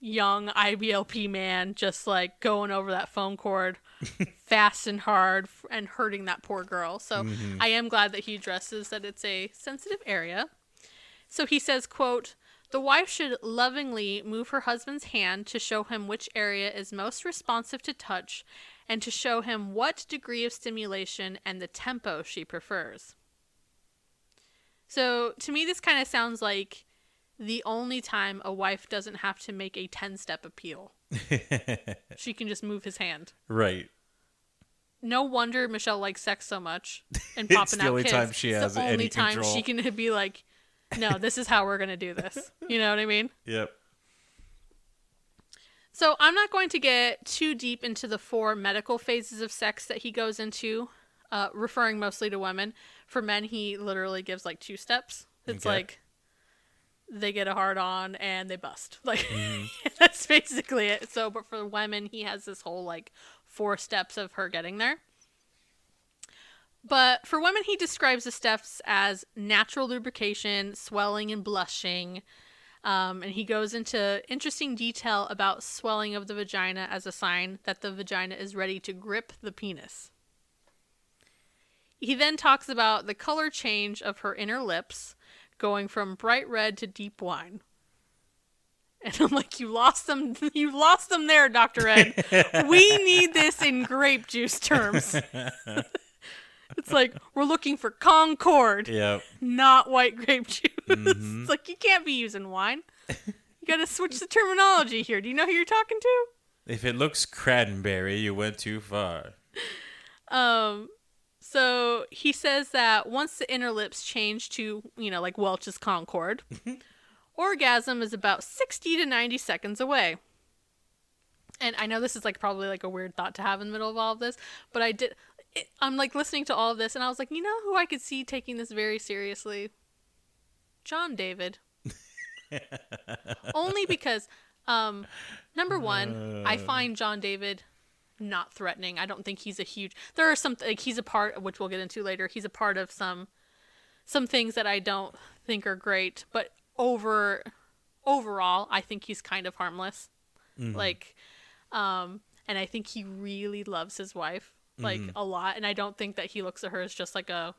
S4: young IBLP man just like going over that phone cord fast and hard f- and hurting that poor girl. So I am glad that he addresses that it's a sensitive area. So he says, quote, the wife should lovingly move her husband's hand to show him which area is most responsive to touch and to show him what degree of stimulation and the tempo she prefers. So to me, this kind of sounds like the only time a wife doesn't have to make a 10 step appeal. she can just move his hand.
S5: right.
S4: no wonder Michelle likes sex so much and
S5: It's
S4: popping
S5: the
S4: out
S5: only
S4: kids.
S5: time she
S4: It's
S5: has
S4: the
S5: any
S4: only time
S5: control.
S4: she can be like, no, this is how we're gonna do this. You know what I mean?
S5: Yep.
S4: So I'm not going to get too deep into the four medical phases of sex that he goes into, uh, referring mostly to women. For men, he literally gives like two steps. It's
S5: Okay.
S4: like they get a hard on and they bust. Like
S5: Mm-hmm.
S4: that's basically it. So, but for women, he has this whole like four steps of her getting there. But for women, he describes the steps as natural lubrication, swelling, and blushing. Um, and he goes into interesting detail about swelling of the vagina as a sign that the vagina is ready to grip the penis. He then talks about the color change of her inner lips, going from bright red to deep wine. And I'm like, you lost them. You lost them there, Doctor Ed. we need this in grape juice terms. It's like we're looking for Concord
S5: Yep.
S4: not white grape juice.
S5: Mm-hmm.
S4: it's like you can't be using wine. You got to switch the terminology here. Do you know who you're talking to?
S5: If it looks cranberry, you went too far.
S4: Um, so he says that once the inner lips change to, you know, like Welch's Concord, orgasm is about 60 to 90 seconds away. And I know this is like probably like a weird thought to have in the middle of all of this, but I did. It, I'm like listening to all of this, and I was like, you know who I could see taking this very seriously? John David. Only because, um, number one, I find John David not threatening. I don't think he's a huge. There are some like he's a part, which we'll get into later. He's a part of some some things that I don't think are great, but over overall, I think he's kind of harmless. Like, um, and I think he really loves his wife like mm-hmm. a lot, and I don't think that he looks at her as just like a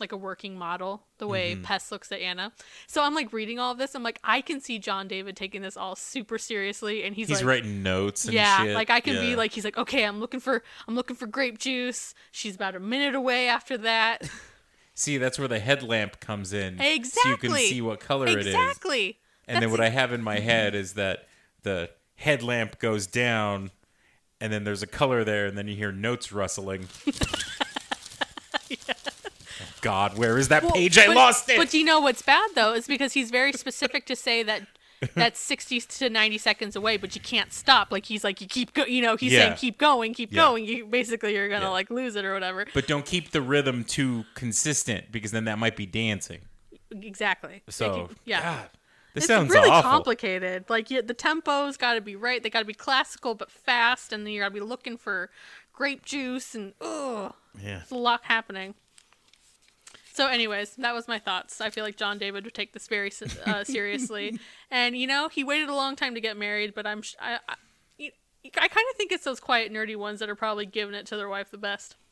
S4: like a working model the way mm-hmm. Pest looks at Anna. So I'm like reading all of this. I'm like, I can see John David taking this all super seriously, and he's, like
S5: He's
S4: like,
S5: writing notes and
S4: yeah,
S5: shit.
S4: like I can be like, he's like, okay, I'm looking for, I'm looking for grape juice. She's about a minute away after that.
S5: See, that's where the headlamp comes in. So you can see what color it is.
S4: exactly.
S5: And then
S4: That's
S5: what I have in my head is that the headlamp goes down and then there's a color there and then you hear notes rustling. God, where is that
S4: Well,
S5: page? I
S4: but-
S5: lost it.
S4: But do you know what's bad though? Is because he's very specific to say that that's 60 to 90 seconds away, but you can't stop. Like he's like, you keep go, you know, he's
S5: Yeah.
S4: saying keep going, keep
S5: Yeah.
S4: going. You basically you're gonna
S5: Yeah.
S4: like lose it or whatever.
S5: But don't keep the rhythm too consistent because then that might be dancing.
S4: Exactly.
S5: So,
S4: keep- yeah.
S5: God, this
S4: it's
S5: sounds
S4: really
S5: awful.
S4: complicated. Like you, the tempo's got to be right. They got to be classical but fast, and then you got to be looking for grape juice and ugh,
S5: Yeah.
S4: there's a lot happening. So, anyways, that was my thoughts. I feel like John David would take this very uh, seriously, and you know, he waited a long time to get married, but I'm sh- I, I, I kind of think it's those quiet, nerdy ones that are probably giving it to their wife the best.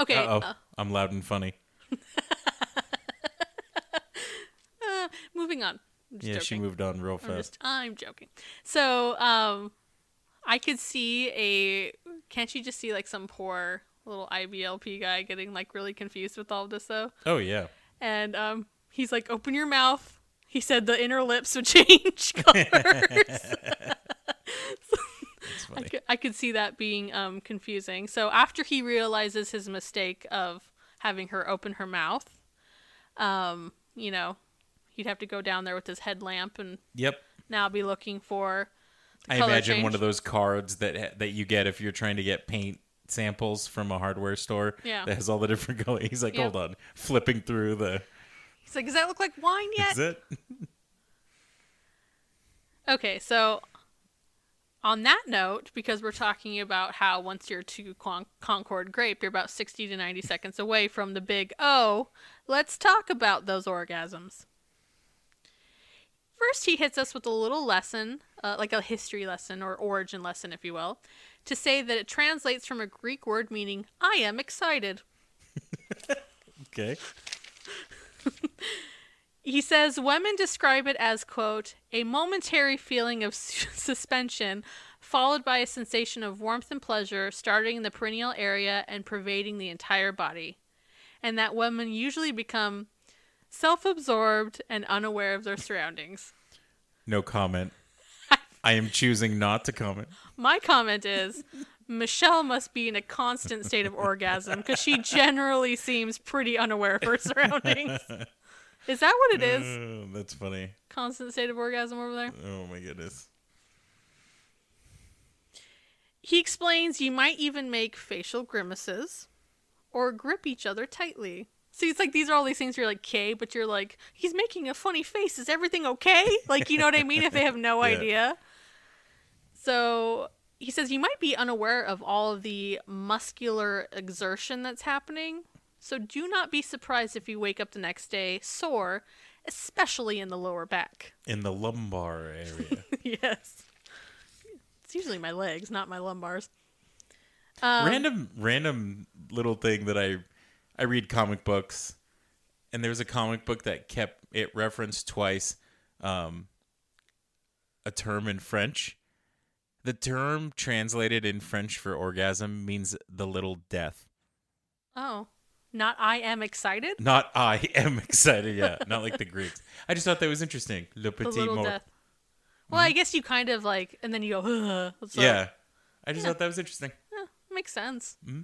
S4: Okay,
S5: Uh-oh.
S4: uh,
S5: I'm loud and funny.
S4: moving on. I'm
S5: Yeah, she moved on real
S4: I'm
S5: fast.
S4: just I'm joking. So, um I could see a can't you just see like some poor little IBLP guy getting like really confused with all of this though?
S5: Oh yeah.
S4: And um he's like open your mouth. He said the inner lips would change colors. I could, I could see that being um confusing. So after he realizes his mistake of having her open her mouth, um, you know, he'd have to go down there with his headlamp and
S5: Yep.
S4: now be looking for the
S5: I imagine one of those cards that that you get if you're trying to get paint samples from a hardware store.
S4: Yeah.
S5: That has all the different colors. He's like,
S4: Yeah.
S5: hold on, flipping through the.
S4: He's like, does that look like wine yet?
S5: Is it?
S4: Okay, so on that note, because we're talking about how once you're to Con- Concord Grape, you're about 60 to 90 seconds away from the big O, let's talk about those orgasms. First, he hits us with a little lesson, uh, like a history lesson or origin lesson, if you will, to say that it translates from a Greek word meaning, I am excited.
S5: Okay.
S4: He says women describe it as, quote, a momentary feeling of suspension followed by a sensation of warmth and pleasure starting in the perineal area and pervading the entire body. And that women usually become self absorbed and unaware of their surroundings.
S5: No comment. I am choosing not to comment.
S4: My comment is Michelle must be in a constant state of orgasm because she generally seems pretty unaware of her surroundings. Is that what it is?
S5: Oh, that's funny.
S4: Constant state of orgasm over there?
S5: Oh my goodness.
S4: He explains you might even make facial grimaces or grip each other tightly. So it's like these are all these things where you're like, okay, but you're like, he's making a funny face. Is everything okay? Like, you know what I mean? If they have no
S5: Yeah.
S4: idea. So he says you might be unaware of all of the muscular exertion that's happening. So do not be surprised if you wake up the next day sore, especially in the lower back.
S5: In the lumbar area.
S4: yes. It's usually my legs, not my lumbars. Um,
S5: random random little thing that I I read comic books and there was a comic book that kept it referenced twice um a term in French. The term translated in French for orgasm means the little death.
S4: Oh, not I am excited.
S5: Not I am excited, yeah. Not like the Greeks. I just thought that was interesting. Le
S4: The
S5: petit
S4: little
S5: mort.
S4: death. Well, I guess you kind of like, and then you go,
S5: yeah. I just thought that was interesting.
S4: eh, makes sense.
S5: Mm-hmm.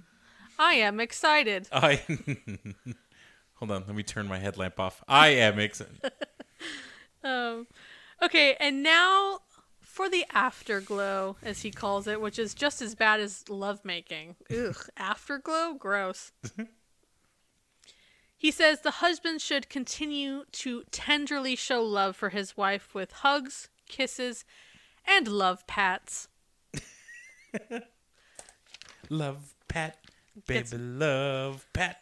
S4: I am excited.
S5: I Hold on, let me turn my headlamp off. I am excited.
S4: Um, okay, and now for the afterglow, as he calls it, which is just as bad as lovemaking. Ugh, afterglow? Gross. he says the husband should continue to tenderly show love for his wife with hugs, kisses, and love pats.
S5: Love Pat. Baby
S4: Gets-
S5: love Pat.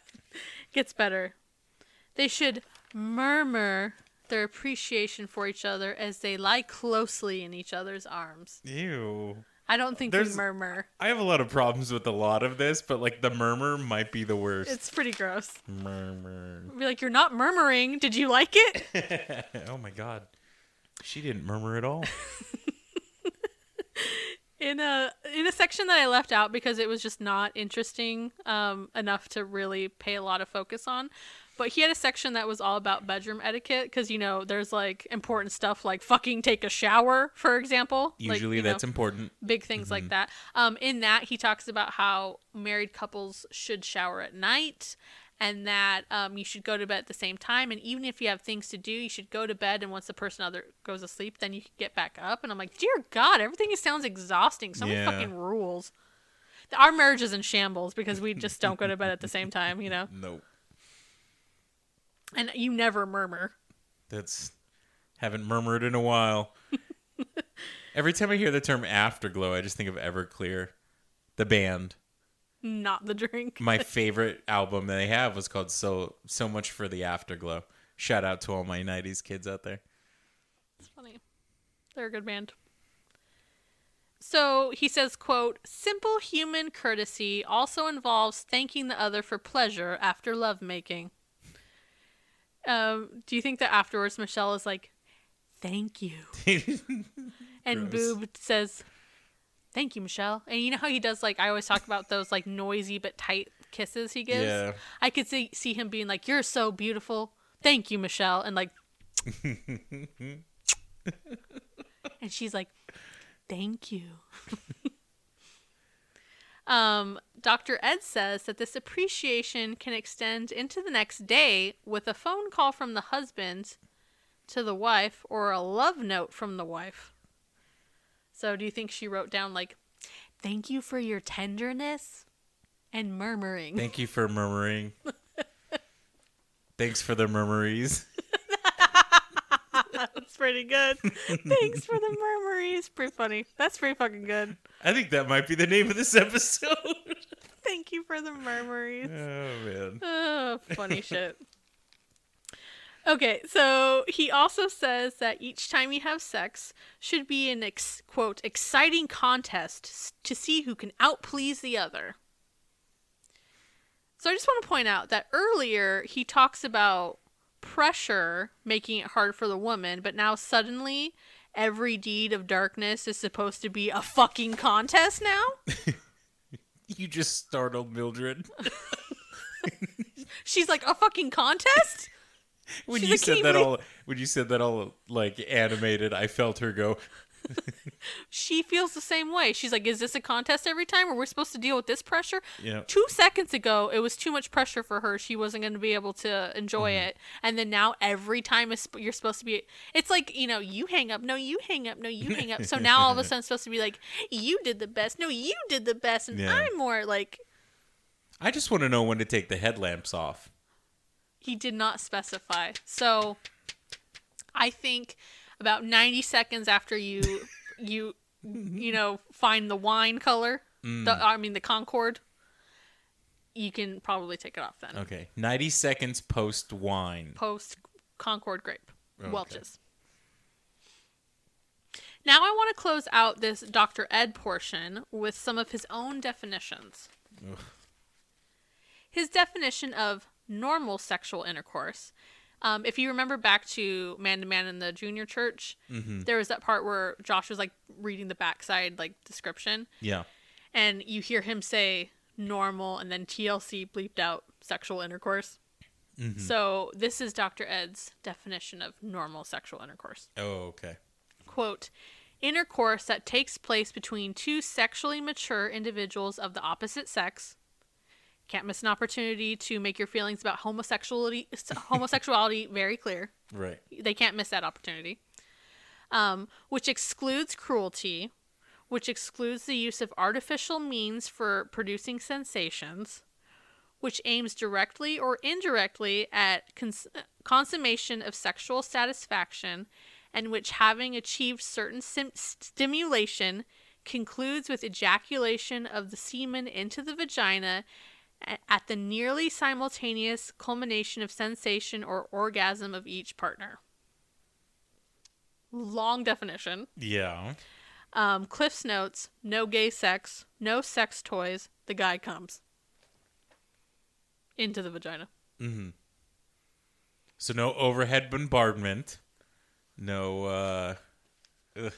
S4: Gets better. They should murmur their appreciation for each other as they lie closely in each other's arms.
S5: Ew.
S4: I don't think
S5: There's-
S4: we murmur.
S5: I have a lot of problems with a lot of this, but like the murmur might be the worst.
S4: It's pretty gross.
S5: murmur.
S4: Be like, you're not murmuring. Did you like it?
S5: oh my god. She didn't murmur at all.
S4: in a in a section that I left out because it was just not interesting um, enough to really pay a lot of focus on. But he had a section that was all about bedroom etiquette because you know there's like important stuff like fucking take a shower, for example. Like,
S5: Usually
S4: know,
S5: that's important.
S4: big things like that. Um, in that he talks about how married couples should shower at night. And that um, you should go to bed at the same time, and even if you have things to do, you should go to bed. And once the person other goes asleep, then you can get back up. And I'm like, dear God, everything sounds exhausting. So many
S5: Yeah.
S4: fucking rules. Our marriage is in shambles because we just don't go to bed at the same time, you know.
S5: Nope.
S4: And you never murmur.
S5: That's haven't murmured in a while. Every time I hear the term afterglow, I just think of Everclear, the band.
S4: Not the drink.
S5: My favorite album that they have was called "So So Much for the Afterglow." Shout out to all my '90s kids out there.
S4: It's funny. They're a good band. So he says, quote, simple human courtesy also involves thanking the other for pleasure after lovemaking. Um, do you think that afterwards Michelle is like, thank you? And. Boob says, thank you, Michelle. And you know how he does, like, I always talk about those, like, noisy but tight kisses he gives?
S5: Yeah.
S4: I could see, see him being like, you're so beautiful. Thank you, Michelle. And, like, and she's like, thank you. um, Dr. Ed says that this appreciation can extend into the next day with a phone call from the husband to the wife or a love note from the wife. So, do you think she wrote down, like, thank you for your tenderness and murmuring?
S5: Thank you for murmuring. Thanks for the murmuries.
S4: That's pretty good. Thanks for the murmuries. Pretty funny. That's pretty fucking good.
S5: I think that might be the name of this episode.
S4: Thank you for the murmuries.
S5: oh man.
S4: Oh, funny shit. Okay, so he also says that each time you have sex should be an ex- quote exciting contest to see who can outplease the other. So I just want to point out that earlier he talks about pressure making it hard for the woman, but now suddenly every deed of darkness is supposed to be a fucking contest now?
S5: You just startled Mildred.
S4: She's like, a fucking contest?
S5: When
S4: She's
S5: you said that all when you said that all like animated, I felt her go
S4: she feels the same way. She's like, "Is this a contest every time? Or we're supposed to deal with this pressure?"
S5: Yeah.
S4: Two seconds ago, it was too much pressure for her. She wasn't going to be able to enjoy
S5: Mm-hmm.
S4: it, and then now every time you're supposed to be, it's like you know, you hang up, no, you hang up, no, you hang up. So now all of a sudden, it's supposed to be like, you did the best, no, you did the best, and
S5: Yeah.
S4: I'm more like.
S5: I just want to know when to take the headlamps off.
S4: He did not specify. So I think about 90 seconds after you you you know find the wine color,
S5: Mm.
S4: the I mean the Concord, you can probably take it off then.
S5: Okay. 90 seconds post wine.
S4: Post Concord grape
S5: Okay.
S4: Welch's. Now I want to close out this Dr. Ed portion with some of his own definitions. His definition of normal sexual intercourse. Um, if you remember back to Man to Man in the Junior Church, there was that part where Josh was like reading the backside like description,
S5: Yeah.
S4: and you hear him say normal, and then TLC bleeped out sexual intercourse. So this is Dr. Ed's definition of normal sexual intercourse
S5: Oh, okay.
S4: quote intercourse that takes place between two sexually mature individuals of the opposite sex can't miss an opportunity to make your feelings about homosexuality homosexuality very clear
S5: Right.
S4: they can't miss that opportunity um, which excludes cruelty which excludes the use of artificial means for producing sensations which aims directly or indirectly at cons- consummation of sexual satisfaction and which having achieved certain sim- stimulation concludes with ejaculation of the semen into the vagina at the nearly simultaneous culmination of sensation or orgasm of each partner. Long definition.
S5: Yeah.
S4: Um, Cliff's notes: no gay sex, no sex toys. The guy comes into the vagina. Mm-hmm.
S5: So no overhead bombardment. No uh ugh.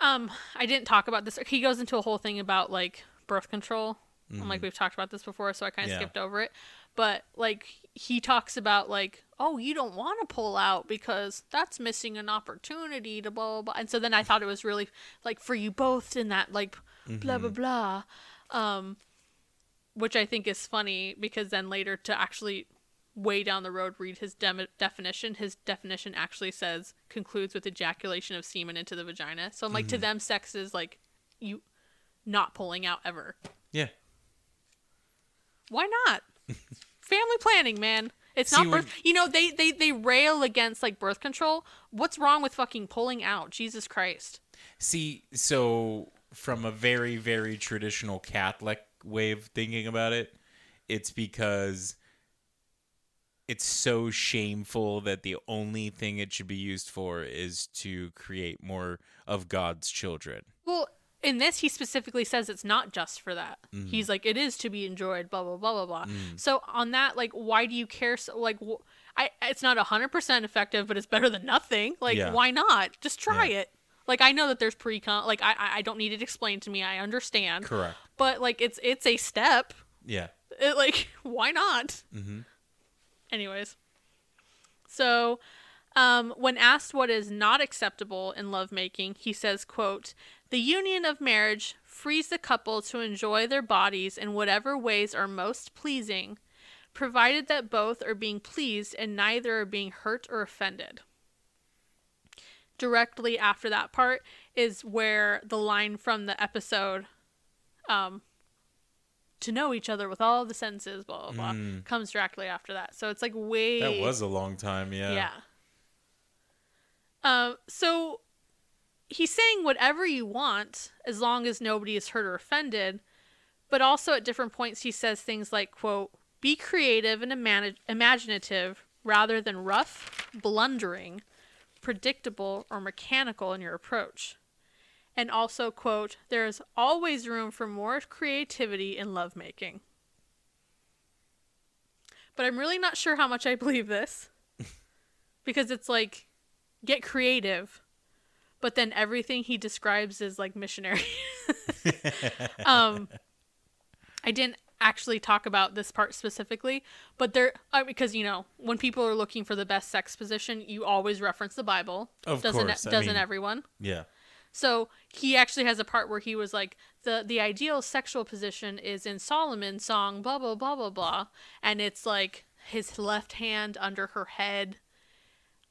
S4: Um, I didn't talk about this. He goes into a whole thing about like birth control. I'm like mm-hmm. we've talked about this before, so I kind of
S5: Yeah.
S4: skipped over it. But like he talks about like, oh, you don't want to pull out because that's missing an opportunity to blah blah blah. And so then I thought it was really like for you both in that like blah blah mm-hmm. blah. Um, which I think is funny because then later to actually way down the road read his definition his definition actually says concludes with ejaculation of semen into the vagina so i'm like to mm-hmm. them sex is like you not pulling out ever
S5: Yeah.
S4: Why not? Family planning man. It's
S5: See,
S4: not
S5: when-
S4: birth you know they, they they rail against like birth control. What's wrong with fucking pulling out jesus christ?
S5: See, so from a very, very traditional Catholic way of thinking about it, it's because it's so shameful that the only thing it should be used for is to create more of God's children.
S4: Well, in this, he specifically says it's not just for that.
S5: Mm-hmm.
S4: He's like, it is to be enjoyed, blah blah blah blah blah.
S5: Mm.
S4: So on that, like, why do you care? So like, wh- I it's not hundred percent effective, but it's better than nothing. Like,
S5: Yeah.
S4: why not? Just try
S5: Yeah.
S4: it. Like, I know that there's pre-con. Like, I I- don't need it explained to me. I understand.
S5: Correct.
S4: But like, it's it's a step.
S5: Yeah.
S4: It, like, why not?
S5: Mhm.
S4: Anyways, so um, when asked what is not acceptable in lovemaking, he says, "quote The union of marriage frees the couple to enjoy their bodies in whatever ways are most pleasing, provided that both are being pleased and neither are being hurt or offended." Directly after that part is where the line from the episode um, to know each other with all the senses, blah blah blah, comes directly after that. So it's like way
S5: That was a long time, yeah.
S4: yeah. Um. So he's saying whatever you want, as long as nobody is hurt or offended. But also at different points, he says things like, "quote Be creative and imani- imaginative rather than rough, blundering, predictable, or mechanical in your approach." And also, quote, there is always room for more creativity in lovemaking. But I'm really not sure how much I believe this. because it's like, get creative, but then everything he describes is like missionary. um, I didn't actually talk about this part specifically, but there, uh, because you know, when people are looking for the best sex position, you always reference the Bible.
S5: Of
S4: doesn't
S5: course,
S4: doesn't
S5: mean-
S4: everyone?
S5: Yeah.
S4: So he actually has a part where he was like, the the ideal sexual position is in Solomon's song, blah blah blah blah blah, and it's like his left hand under her head.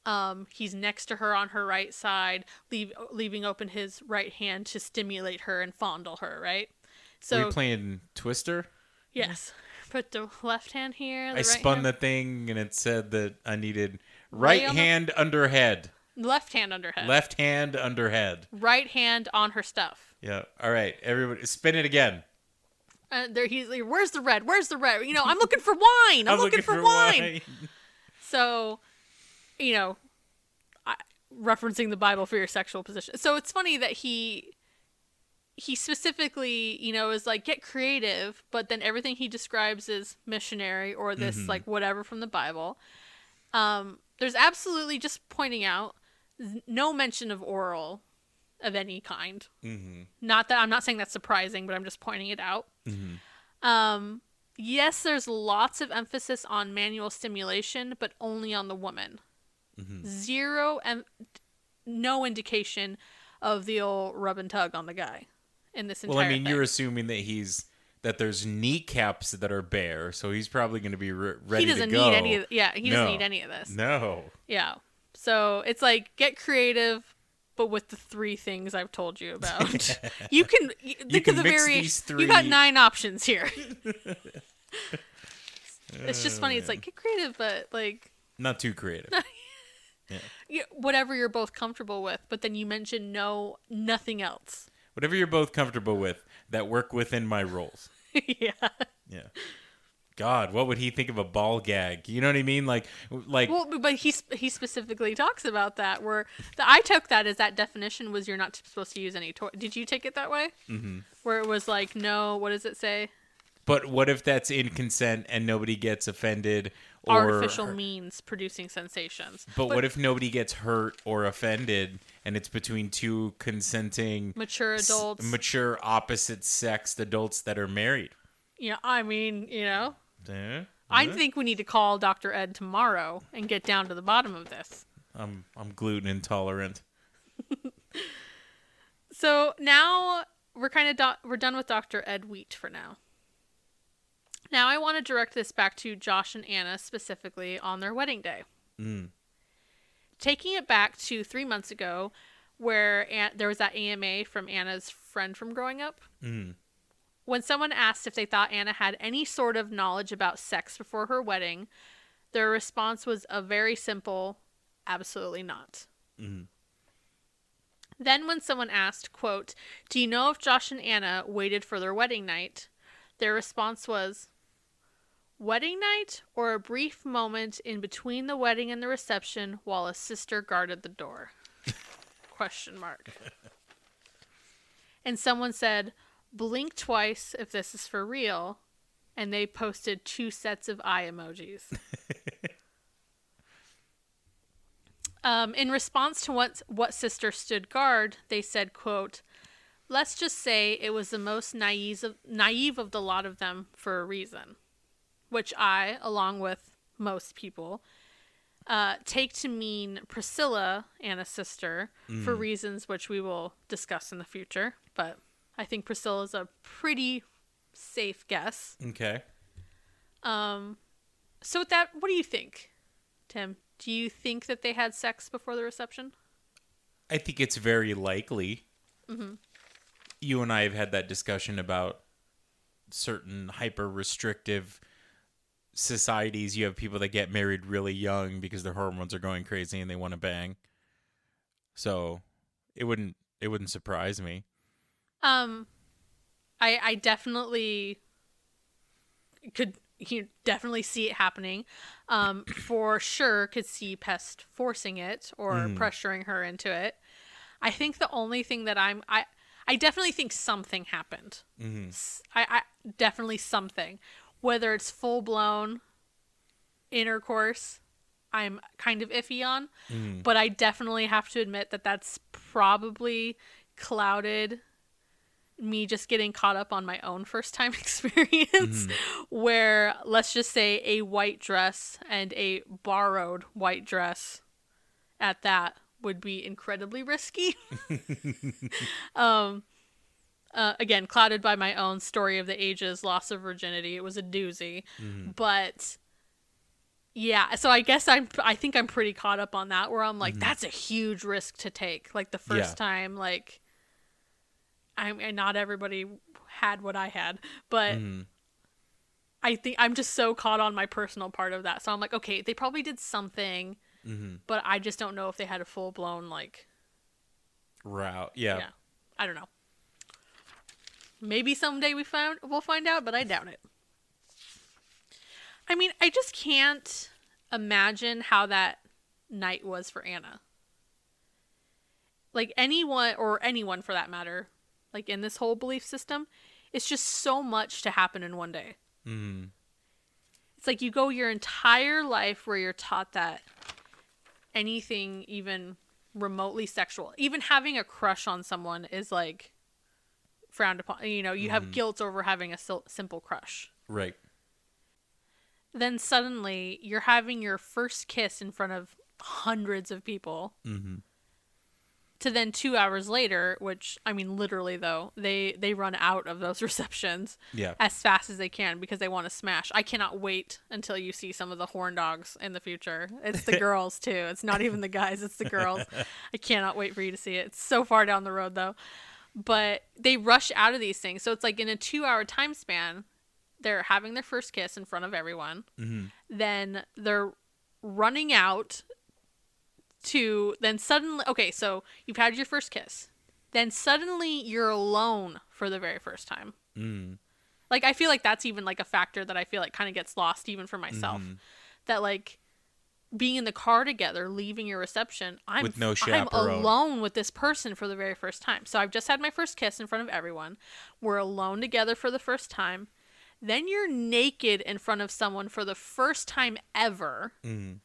S4: Um, he's next to her on her right side, leave, leaving open his right hand to stimulate her and fondle her. Right.
S5: Were
S4: So
S5: you playing Twister?
S4: yes, put the left hand here. The
S5: I
S4: right
S5: spun
S4: hand,
S5: the thing and it said that I needed right
S4: on the-
S5: hand under head,
S4: left hand under head,
S5: left hand under head.
S4: right hand on her stuff.
S5: Yeah. All right, everybody, spin it again.
S4: And there he's like, "Where's the red? Where's the red? You know, I'm looking for wine. I'm, looking, for, wine. So, you know, referencing the Bible for your sexual position. So it's funny that he he specifically, you know, is like get creative, but then everything he describes is missionary or this like whatever from the Bible. Um, there's absolutely just pointing out no mention of oral of any kind.
S5: Mm-hmm.
S4: Not that I'm not saying that's surprising, but I'm just pointing it out. Um, yes, there's lots of emphasis on manual stimulation, but only on the woman. Mm-hmm. Zero and no indication of the old rub and tug on the guy in this entire.
S5: Well, I mean,
S4: thing.
S5: you're assuming that he's that there's kneecaps that are bare, so he's probably going to be re- ready
S4: he doesn't need any. Of, yeah, he doesn't need any of this.
S5: No.
S4: Yeah. So it's like get creative, but with the three things I've told you about. you can you, think
S5: can
S4: of the various. You got nine options here. it's just funny. It's like oh, get creative, but like
S5: Not too creative.
S4: yeah, whatever you're both comfortable with. But then you mention no nothing else.
S5: Whatever you're both comfortable with that work within my roles.
S4: yeah.
S5: Yeah. God, what would he think of a ball gag? You know what I mean? Like, like
S4: Well, but he he specifically talks about that. Where the, I took that as that definition was you're not supposed to use any toy. Did you take it that way? Mm-hmm. Where it was like no. What does it say?
S5: But what if that's in consent and nobody gets offended or
S4: artificial means producing sensations.
S5: But, what if nobody gets hurt or offended and it's between two consenting
S4: mature
S5: s-
S4: adults?
S5: mature opposite sex adults that are married?
S4: Yeah, I mean, you know,
S5: Eh?
S4: I think we need to call Dr. Ed tomorrow and get down to the bottom of this.
S5: I'm I'm gluten intolerant.
S4: So now we're kind of do- we're done with Dr. Ed Wheat for now. Now I want to direct this back to Josh and Anna specifically on their wedding day.
S5: Mm.
S4: Taking it back to three months ago, where An- there was that AMA from Anna's friend from growing up.
S5: Mm.
S4: When someone asked if they thought Anna had any sort of knowledge about sex before her wedding, their response was a very simple, absolutely not.
S5: Mhm.
S4: Then when someone asked, quote, "Do you know if Josh and Anna waited for their wedding night?" their response was, "Wedding night or a brief moment in between the wedding and the reception while a sister guarded the door?" Question mark. And someone said, "Blink twice if this is for real." And they posted two sets of eye emojis. Um, in response to what what sister stood guard, they said, "quote Let's just say it was the most naive of, naive of the lot of them for a reason," which I, along with most people, uh, take to mean Priscilla, Anna's sister, for reasons which we will discuss in the future. But I think Priscilla is a pretty safe guess.
S5: Okay.
S4: Um, so with that, what do you think, Tim? Do you think that they had sex before the reception?
S5: I think it's very likely.
S4: Mm-hmm.
S5: You and I have had that discussion about certain hyper restrictive societies. You have people that get married really young because their hormones are going crazy and they want to bang. So it wouldn't it wouldn't surprise me.
S4: Um, I I definitely could you definitely see it happening. Um, for sure, could see Pest forcing it or pressuring her into it. I think the only thing that I'm I I definitely think something happened. S- I, I definitely something, whether it's full blown intercourse. I'm kind of iffy on, but I definitely have to admit that that's probably clouded me just getting caught up on my own first time experience where let's just say a white dress and a borrowed white dress at that would be incredibly risky. um, uh, again, clouded by my own story of the ages, loss of virginity. It was a doozy, but yeah. So I guess I'm. I think I'm pretty caught up on that. Where I'm like, that's a huge risk to take. Like the first
S5: Yeah.
S4: time, like, I'm and not everybody had what I had, but.
S5: Mhm.
S4: I think I'm just so caught on my personal part of that. So I'm like, okay, they probably did something,
S5: Mhm.
S4: but I just don't know if they had a full blown like,
S5: route. Yeah.
S4: yeah, I don't know. Maybe someday we found we'll find out, but I doubt it. I mean, I just can't imagine how that night was for Anna. Like anyone or anyone for that matter, like in this whole belief system, it's just so much to happen in one day.
S5: Mm.
S4: It's like you go your entire life where you're taught that anything even remotely sexual, even having a crush on someone is like frowned upon. You know, you have guilt over having a sil- simple crush.
S5: Right.
S4: Then suddenly you're having your first kiss in front of hundreds of people.
S5: Mm-hmm.
S4: To then 2 hours later, which I mean literally though, they they run out of those receptions.
S5: Yeah.
S4: as fast as they can because they want to smash. I cannot wait until you see some of the horn dogs in the future. It's the girls too. It's not even the guys, it's the girls. I cannot wait for you to see it. It's so far down the road though. But they rush out of these things. So it's like in a 2-hour time span, they're having their first kiss in front of everyone.
S5: Mm-hmm.
S4: Then they're running out to then suddenly okay, so you've had your first kiss. Then suddenly you're alone for the very first time
S5: Mm.
S4: like i feel like that's even like a factor that i feel like kind of gets lost even for myself
S5: Mm-hmm.
S4: that like being in the car together leaving your reception i'm
S5: With no
S4: i'm alone with this person for the very first time. So i've just had my first kiss in front of everyone. We're alone together for the first time. Then you're naked in front of someone for the first time ever.
S5: Mm.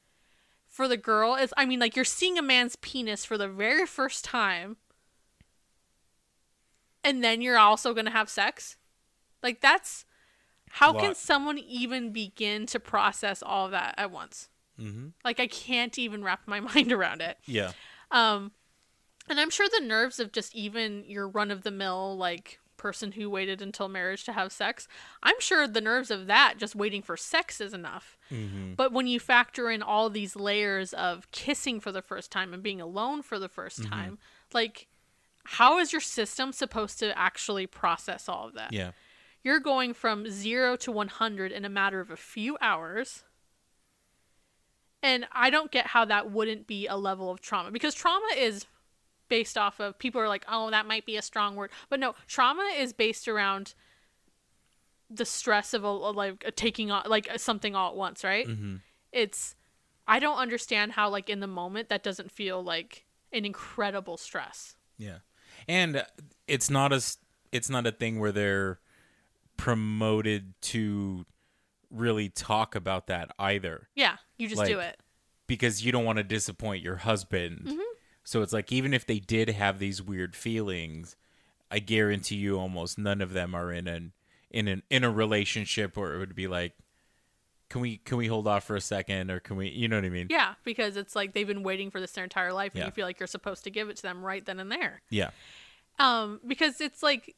S4: for the girl is i mean like you're seeing a man's penis for the very first time. And then you're also going to have sex? Like that's how can someone even begin to process all of that at once
S5: Mm-hmm.
S4: like i can't even wrap my mind around it
S5: Yeah.
S4: um and i'm sure the nerves of just even your run of the mill like person who waited until marriage to have sex i'm sure the nerves of that just waiting for sex is enough
S5: Mm-hmm.
S4: but when you factor in all these layers of kissing for the first time and being alone for the 1st
S5: Mm-hmm.
S4: time like how is your system supposed to actually process all of that
S5: Yeah.
S4: you're going from 0 to 100 in a matter of a few hours and i don't get how that wouldn't be a level of trauma because trauma is based off of people are like oh that might be a strong word but no trauma is based around the stress of a, like a taking on like something all at once right
S5: Mm-hmm.
S4: it's i don't understand how like in the moment that doesn't feel like an incredible stress
S5: Yeah. And it's not a it's not a thing where they're promoted to really talk about that either
S4: yeah you just do it
S5: because you don't want to disappoint your husband.
S4: Mm-hmm.
S5: So it's like even if they did have these weird feelings, I guarantee you almost none of them are in an in an in a relationship where it would be like can we can we hold off for a second or can we you know what I mean?
S4: Yeah, because it's like they've been waiting for this their entire life, and
S5: Yeah.
S4: you feel like you're supposed to give it to them right then and there.
S5: Yeah.
S4: Um, because it's like,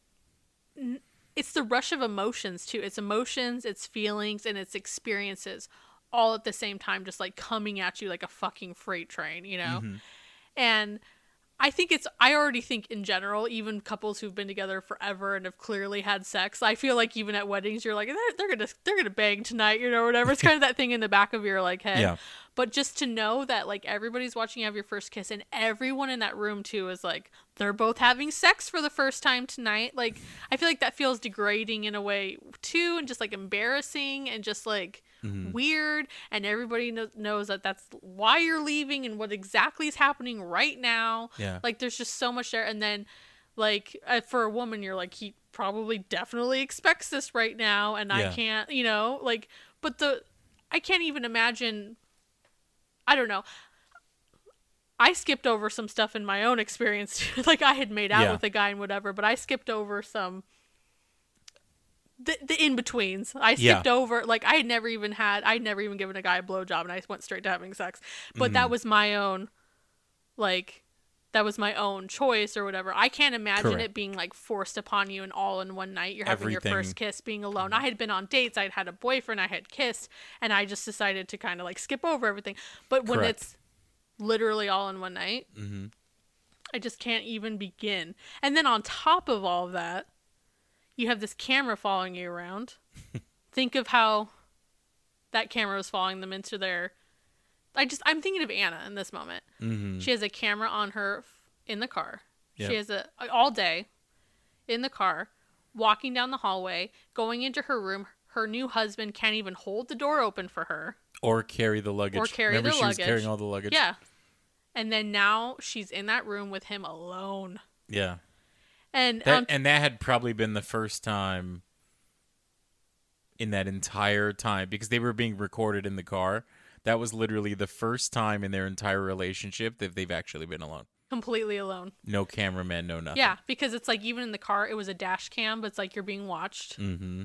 S4: n- it's the rush of emotions too. It's emotions, it's feelings, and it's experiences all at the same time, just like coming at you like a fucking freight train, you know. Mm-hmm. And I think it's. I already think in general, even couples who've been together forever and have clearly had sex, I feel like even at weddings, you're like they're, they're gonna they're gonna bang tonight, you know, or whatever. It's kind of that thing in the back of your like head.
S5: Yeah.
S4: But just to know that like everybody's watching you have your first kiss and everyone in that room too is like they're both having sex for the first time tonight. Like I feel like that feels degrading in a way too and just like embarrassing and just like weird and everybody kno- knows that that's why you're leaving and what exactly is happening right now.
S5: Yeah.
S4: Like there's just so much there and then like uh, for a woman you're like he probably definitely expects this right now and I can't, you know, like but the I can't even imagine I don't know. I skipped over some stuff in my own experience. like I had made out
S5: Yeah.
S4: with a guy and whatever, but I skipped over some the, the in betweens. I
S5: Yeah.
S4: skipped over like I had never even had I'd never even given a guy a blowjob and I went straight to having sex. But
S5: Mm-hmm.
S4: that was my own like that was my own choice or whatever. I can't imagine
S5: Correct.
S4: it being like forced upon you and all in one night. You're having your first kiss being alone. I had been on dates, I'd had a boyfriend, I had kissed, and I just decided to kind of like skip over everything. But when
S5: Correct.
S4: it's literally all in one night,
S5: Mhm.
S4: I just can't even begin. And then on top of all of that, you have this camera following you around. Think of how that camera was following them into their. I just I'm thinking of Anna in this moment.
S5: Mhm.
S4: She has a camera on her f- in the car.
S5: Yep.
S4: She has a all day in the car, walking down the hallway, going into her room. Her new husband can't even hold the door open for her.
S5: Or carry the luggage.
S4: Or carry
S5: Remember
S4: the
S5: she was
S4: luggage.
S5: carrying all the luggage.
S4: Yeah. And then now she's in that room with him alone.
S5: Yeah.
S4: And
S5: That
S4: um,
S5: and that had probably been the first time in that entire time because they were being recorded in the car. That was literally the first time in their entire relationship that they've actually been alone.
S4: completely alone.
S5: No cameraman, no nothing.
S4: Yeah, because it's like even in the car, it was a dash cam, but it's like you're being watched.
S5: Mm-hmm.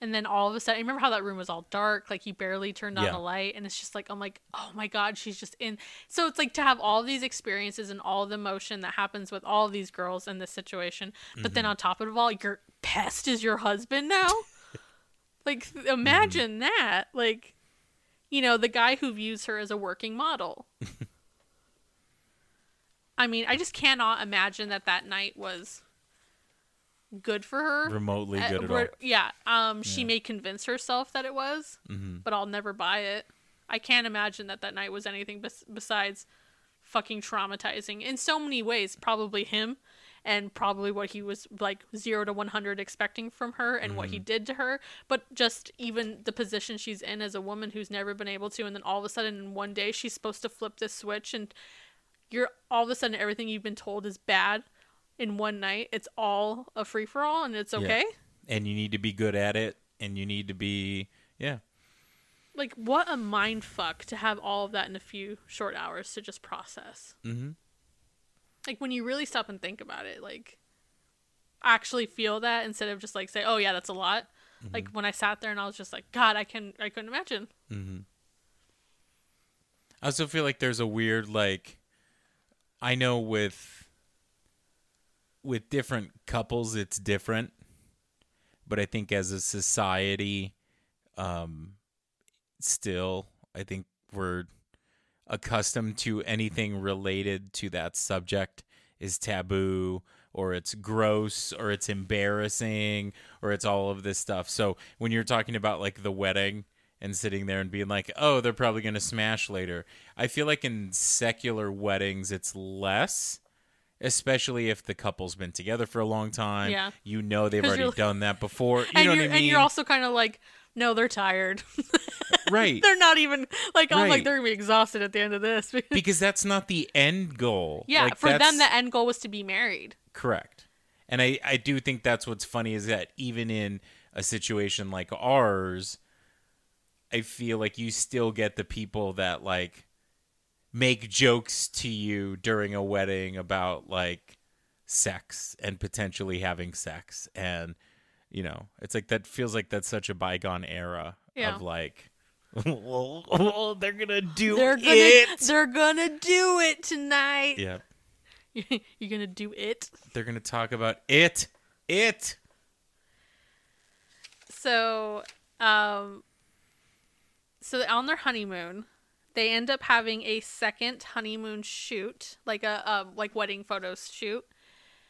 S4: And then all of a sudden, remember how that room was all dark? Like he barely turned on
S5: Yeah.
S4: the light, and it's just like I'm like, oh my god, she's just in. So it's like to have all these experiences and all the emotion that happens with all these girls in this situation, but then
S5: Mm-hmm.
S4: on top of it all, your pest is your husband now. like imagine that, like. You know, the guy who views her as a working model. I mean, I just cannot imagine that that night was good for her.
S5: Remotely good at all.
S4: Yeah. Um, she may convince herself that it was,
S5: Mm-hmm.
S4: but I'll never buy it. I can't imagine that that night was anything bes- besides fucking traumatizing in so many ways. Probably him, and probably what he was like zero to one hundred expecting from her, and what he did to her. But just even the position she's in as a woman who's never been able to, and then all of a sudden in one day she's supposed to flip this switch, and you're all of a sudden everything you've been told is bad. In one night, it's all a free for all, and it's
S5: Yeah.
S4: okay.
S5: And you need to be good at it and you need to be yeah.
S4: like what a mind fuck to have all of that in a few short hours to just process
S5: Mm-hmm.
S4: like when you really stop and think about it like actually feel that instead of just like say oh yeah that's a lot like when i sat there and i was just like god i can i couldn't imagine
S5: I also feel like there's a weird like I know with with different couples it's different, but I think as a society um still I think we're accustomed to anything related to that subject is taboo or it's gross or it's embarrassing or it's all of this stuff. So when you're talking about like the wedding and sitting there and being like, "Oh, they're probably going to smash later." I feel like in secular weddings it's less especially if the couple's been together for a long time.
S4: Yeah.
S5: You know they've already done that before. You
S4: and
S5: know what I mean?
S4: and you're also kind of like no they're tired
S5: right.
S4: they're not even like i'm
S5: Right.
S4: like they're gonna be exhausted at the end of this
S5: because that's not the end goal.
S4: yeah
S5: Like,
S4: for them the end goal was to be married
S5: Correct. And I, I do think that's what's funny is that even in a situation like ours, I feel like you still get the people that like make jokes to you during a wedding about like sex and potentially having sex. And you know it's like that feels like that's such a bygone era
S4: Yeah.
S5: of like well, they're gonna do
S4: they're gonna
S5: it.
S4: they're gonna do it tonight.
S5: Yeah
S4: you're gonna do it?
S5: They're gonna talk about it. It.
S4: So um so on their honeymoon they end up having a second honeymoon shoot like a, a like wedding photos shoot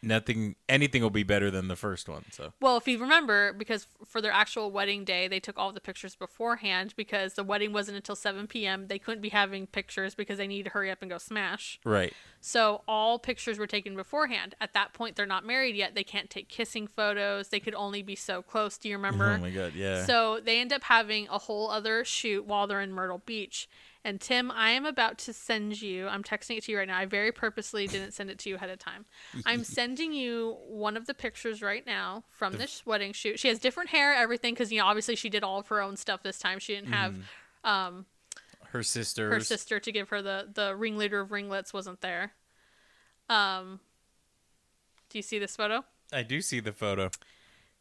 S5: nothing anything will be better than the first one so
S4: well if you remember because for their actual wedding day they took all the pictures beforehand because the wedding wasn't until 7 p.m they couldn't be having pictures because they needed to hurry up and go smash
S5: right
S4: So all pictures were taken beforehand. At that point, they're not married yet. They can't take kissing photos. They could only be so close. Do you remember?
S5: oh my god yeah
S4: So they end up having a whole other shoot while they're in Myrtle Beach. And Tim, I am about to send you, I'm texting it to you right now. I very purposely didn't send it to you ahead of time. I'm sending you one of the pictures right now from this wedding shoot. She has different hair, everything, because, you know, obviously she did all of her own stuff this time. She didn't have
S5: her sister.
S4: her sister to give her the the ringleader of ringlets wasn't there. Um, do you see this photo?
S5: i do see the photo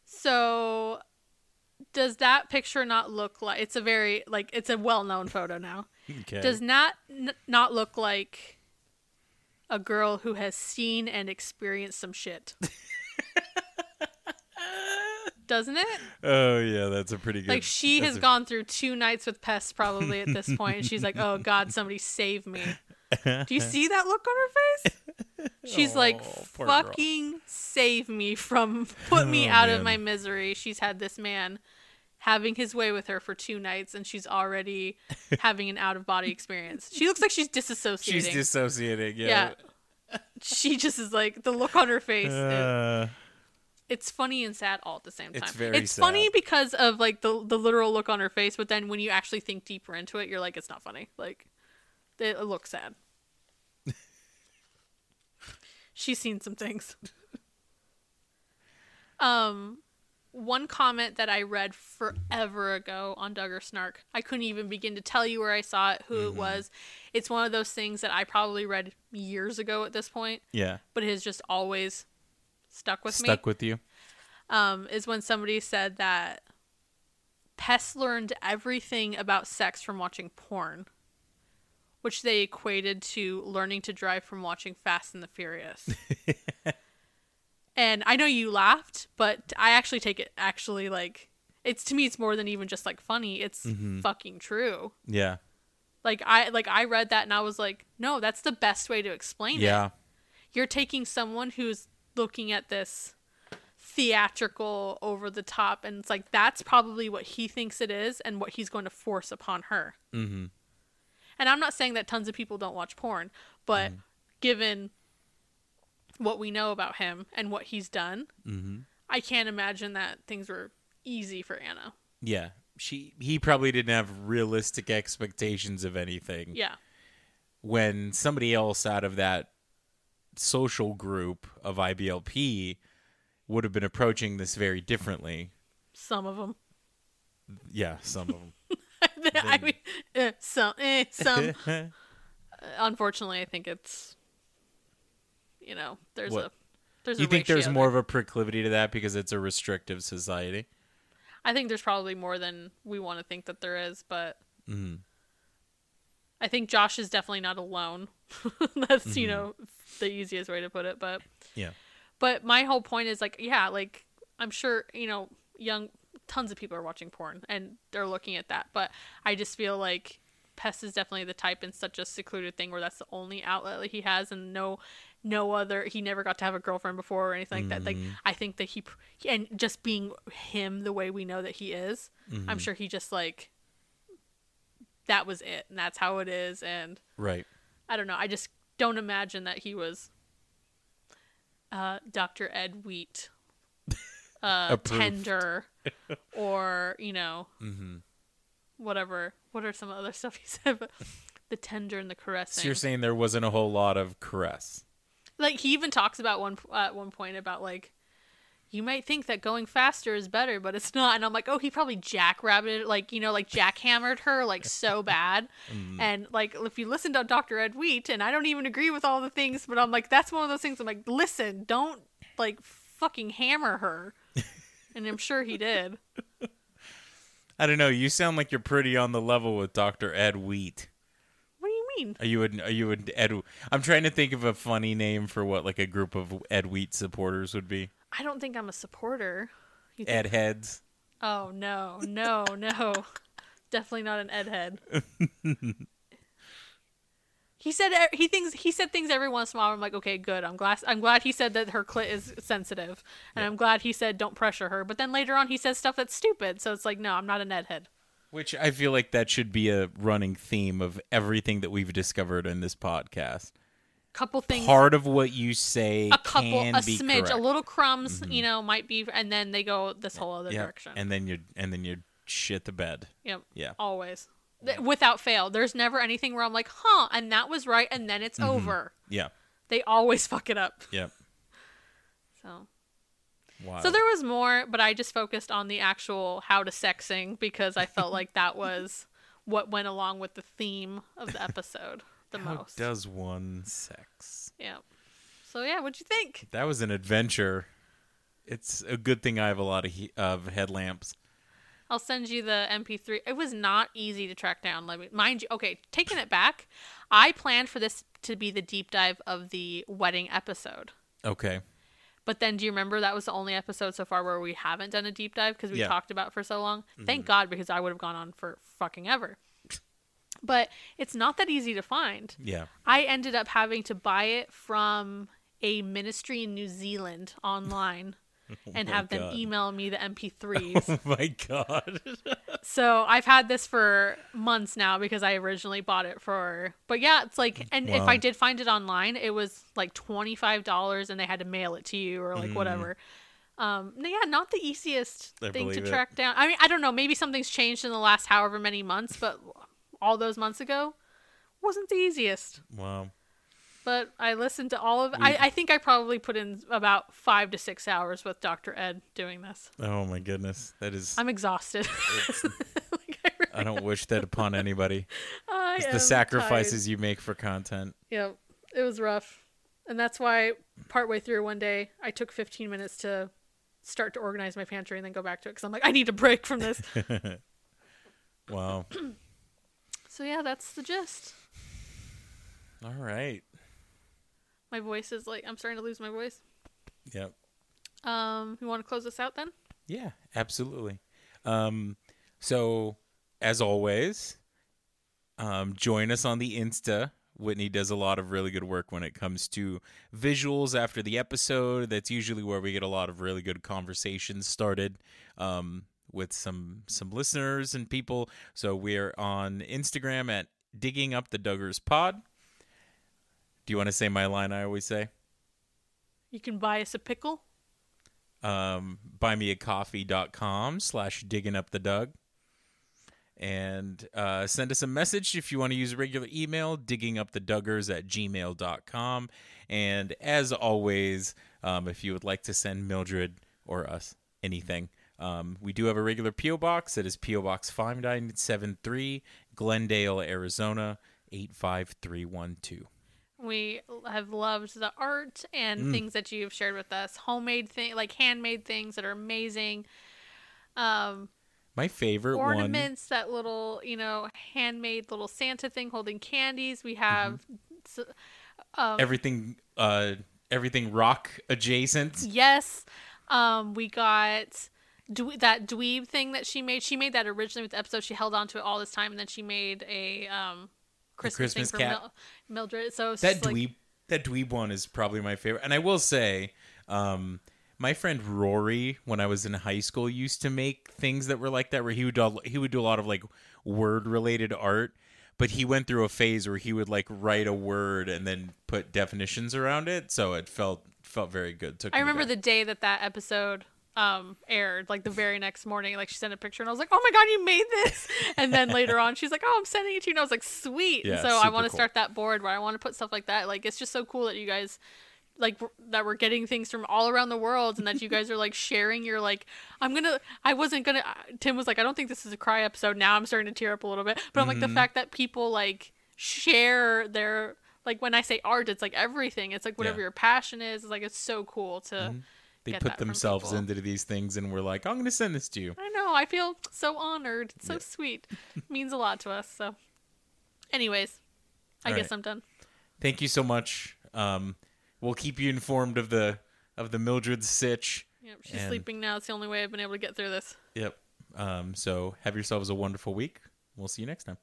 S4: So, does that picture not look like it's a very like it's a well known photo now?
S5: okay
S4: Does not n- not look like a girl who has seen and experienced some shit. Doesn't it?
S5: Oh yeah, that's a pretty good.
S4: Like she has
S5: a-
S4: gone through two nights with pests probably at this point, and she's like, "Oh God, somebody save me!" Do you see that look on her face? She's like,
S5: Oh, girl.
S4: "Fucking save me from put me
S5: Oh,
S4: out of my misery." She's had this man having his way with her for two nights, and she's already having an out of body experience. She looks like she's disassociating.
S5: She's dissociating. Yeah.
S4: yeah. She just is like the look on her face.
S5: Uh,
S4: it's funny and sad all at the same time.
S5: It's very
S4: It's funny because of like the the literal look on her face, but then when you actually think deeper into it, you're like, it's not funny. Like, it looks sad. She's seen some things. um, one comment that I read forever ago on Duggar Snark, I couldn't even begin to tell you where I saw it, who it
S5: Mm-hmm.
S4: was. It's one of those things that I probably read years ago at this point,
S5: yeah.
S4: but it has just always stuck with me
S5: Stuck with you.
S4: um, is when somebody said that Pest learned everything about sex from watching porn, which they equated to learning to drive from watching Fast and the Furious. and I know you laughed, but I actually take it actually like it's to me it's more than even just like funny. It's fucking true.
S5: Yeah.
S4: Like I like I read that and I was like, no, that's the best way to explain it
S5: Yeah.
S4: you're taking someone who's looking at this theatrical over the top and it's like that's probably what he thinks it is and what he's going to force upon her
S5: Mm-hmm.
S4: and i'm not saying that tons of people don't watch porn but given what we know about him and what he's done
S5: Mm-hmm.
S4: i can't imagine that things were easy for anna
S5: Yeah. She he probably didn't have realistic expectations of anything.
S4: yeah
S5: When somebody else out of that social group of IBLP would have been approaching this very differently.
S4: some of them
S5: Yeah, some of them.
S4: i mean eh, some eh, some unfortunately i think it's you know there's
S5: What?
S4: a there's
S5: you
S4: a
S5: think there's more
S4: there.
S5: of a proclivity to that because it's a restrictive society?
S4: I think there's probably more than we want to think that there is, but
S5: Mhm.
S4: I think Josh is definitely not alone. That's
S5: Mm-hmm.
S4: you know the easiest way to put it, but
S5: Yeah.
S4: but my whole point is like yeah, like I'm sure you know young tons of people are watching porn and they're looking at that, but I just feel like Pest is definitely the type in such a secluded thing where that's the only outlet that he has and no no other he never got to have a girlfriend before or anything like that like
S5: Mm-hmm.
S4: i think that he and just being him the way we know that he is
S5: Mm-hmm.
S4: i'm sure he just like that was it and that's how it is and
S5: Right.
S4: i don't know i just don't imagine that he was uh dr ed wheat uh tender or you know
S5: Mm-hmm.
S4: whatever what are some other stuff he said but the tender and the caressing
S5: So you're saying there wasn't a whole lot of caress.
S4: Like he even talks about one at one point about like you might think that going faster is better but it's not and i'm like oh he probably jackrabbited like you know like jackhammered her like so bad mm. and like if you listen to dr ed wheat and i don't even agree with all the things but i'm like that's one of those things i'm like listen don't like fucking hammer her and i'm sure he did
S5: I don't know. You sound like you're pretty on the level with Dr. Ed Wheat.
S4: What do you mean
S5: Are you an are you an Ed? I'm trying to think of a funny name for what like a group of Ed Wheat supporters would be.
S4: i don't think i'm a supporter You think-
S5: Ed heads.
S4: Oh no, no, no. Definitely not an Ed head. he said he thinks he said things every once in a while. I'm like, okay, good. I'm glad. I'm glad he said that her clit is sensitive, and I'm glad he said don't pressure her. But then later on, he says stuff that's stupid. So it's like, no, I'm not an Ed head.
S5: Which I feel like that should be a running theme of everything that we've discovered in this podcast.
S4: Couple things.
S5: Part of what you say
S4: a couple, a smidge,
S5: correct. Mm-hmm.
S4: a little crumbs, you know, might be, and then they go this whole other
S5: Yeah,
S4: direction.
S5: and then you and then you shit the bed.
S4: yep.
S5: Yeah.
S4: Always. Th- Without fail. There's never anything where I'm like, huh, and that was right, and then
S5: Mm-hmm.
S4: it's over.
S5: Yeah.
S4: They always fuck it up.
S5: Yep.
S4: So.
S5: Wow.
S4: So there was more, but I just focused on the actual how to sexing because I felt like that was what went along with the theme of the episode the
S5: How
S4: most.
S5: does one sex?
S4: yeah. So yeah, what'd you think?
S5: That was an adventure. It's a good thing I have a lot of he- of headlamps
S4: I'll send you the MP3. It was not easy to track down. Let me mind you. Okay, taking it back, I planned for this to be the deep dive of the wedding episode.
S5: Okay.
S4: But then, do you remember that was the only episode so far where we haven't done a deep dive because we
S5: Yeah. Mm-hmm.
S4: talked about it for so long? Thank God, because I would have gone on for fucking ever. But it's not that easy to find.
S5: Yeah.
S4: I ended up having to buy it from a ministry in New Zealand online and
S5: my
S4: have them email me the MP3s.
S5: Oh my god.
S4: so I've had this for months now because I originally bought it for. But yeah, it's like, and if I did find it online, it was like twenty five dollars, and they had to mail it to you or like whatever. Um, yeah, not the easiest
S5: I
S4: thing to
S5: it.
S4: track down. I mean, I don't know. Maybe something's changed in the last however many months, but all those months ago wasn't the easiest.
S5: wow.
S4: But I listened to all of. I, I think I probably put in about five to six hours with Dr. Ed doing this.
S5: Oh my goodness. That is
S4: I'm exhausted. Like, I really-
S5: I don't wish that upon anybody.
S4: Am
S5: the
S4: tired.
S5: sacrifices you make for content.
S4: Yeah, it was rough. And that's why partway through one day, I took 15 minutes to start to organize my pantry and then go back to it because I'm like, I need a break from this.
S5: Wow.
S4: so yeah, that's the gist.
S5: All right.
S4: My voice is like, I'm starting to lose my voice.
S5: Yep.
S4: Um, you want to close this out then?
S5: Yeah, absolutely. Um, so as always, um, join us on the Insta. Whitney does a lot of really good work when it comes to visuals after the episode. That's usually where we get a lot of really good conversations started um, with some some listeners and people. So we're on Instagram at Digging Up the Duggars Pod. Do you want to say my line? I always say.
S4: You can buy us a pickle.
S5: um, buymeacoffee.com slash digging up the Doug. And uh, send us a message if you want to use a regular email, digging up the Duggars at gmail.com. And as always, um, if you would like to send Mildred or us anything, um, we do have a regular P.O. Box. That is P.O. Box 5973, Glendale, Arizona 85312.
S4: We have loved the art and
S5: Mm.
S4: things that you've shared with us. Homemade thing, like handmade things that are amazing. Um,
S5: My favorite one.
S4: ornaments, that little, you know, handmade little Santa thing holding candies. We have
S5: Mm-hmm.
S4: um,
S5: Everything, uh, everything rock adjacent.
S4: yes. Um, we got dwe- that dweeb thing that she made. She made that originally with the episode. She held on to it all this time, and then she made a um Christmas,
S5: Christmas
S4: thing for
S5: cat.
S4: Mil- Mildred. So
S5: that
S4: just like,
S5: dweeb that dweeb one is probably my favorite and i will say um my friend rory when i was in high school used to make things that were like that where he would do, he would do a lot of like word related art but he went through a phase where he would like write a word and then put definitions around it so it felt felt very good Took
S4: I remember
S5: back.
S4: the day that that episode um aired, like the very next morning. Like she sent a picture, and I was like, "Oh my god, you made this!" And then later on, she's like, "Oh, I'm sending it to you." And I was like, "Sweet!"
S5: Yeah,
S4: and so I want to
S5: cool.
S4: start that board where I want to put stuff like that. Like it's just so cool that you guys like that we're getting things from all around the world and that you guys are like sharing your like i'm gonna i wasn't gonna uh, tim was like i don't think this is a cry episode now i'm starting to tear up a little bit but i'm like
S5: Mm-hmm.
S4: the fact that people like share their like when i say art it's like everything it's like whatever
S5: Yeah.
S4: your passion is it's like it's so cool to
S5: they
S4: get
S5: put themselves into these things and we're like i'm gonna send this to you
S4: I know. I feel so honored. It's so sweet. Means a lot to us. So, anyways, I
S5: All
S4: guess
S5: right.
S4: I'm done.
S5: thank you so much um we'll keep you informed of the of the mildred sitch
S4: Yep, she's
S5: And-
S4: sleeping now. It's the only way I've been able to get through this.
S5: Yep. Um, so have yourselves a wonderful week. We'll see you next time.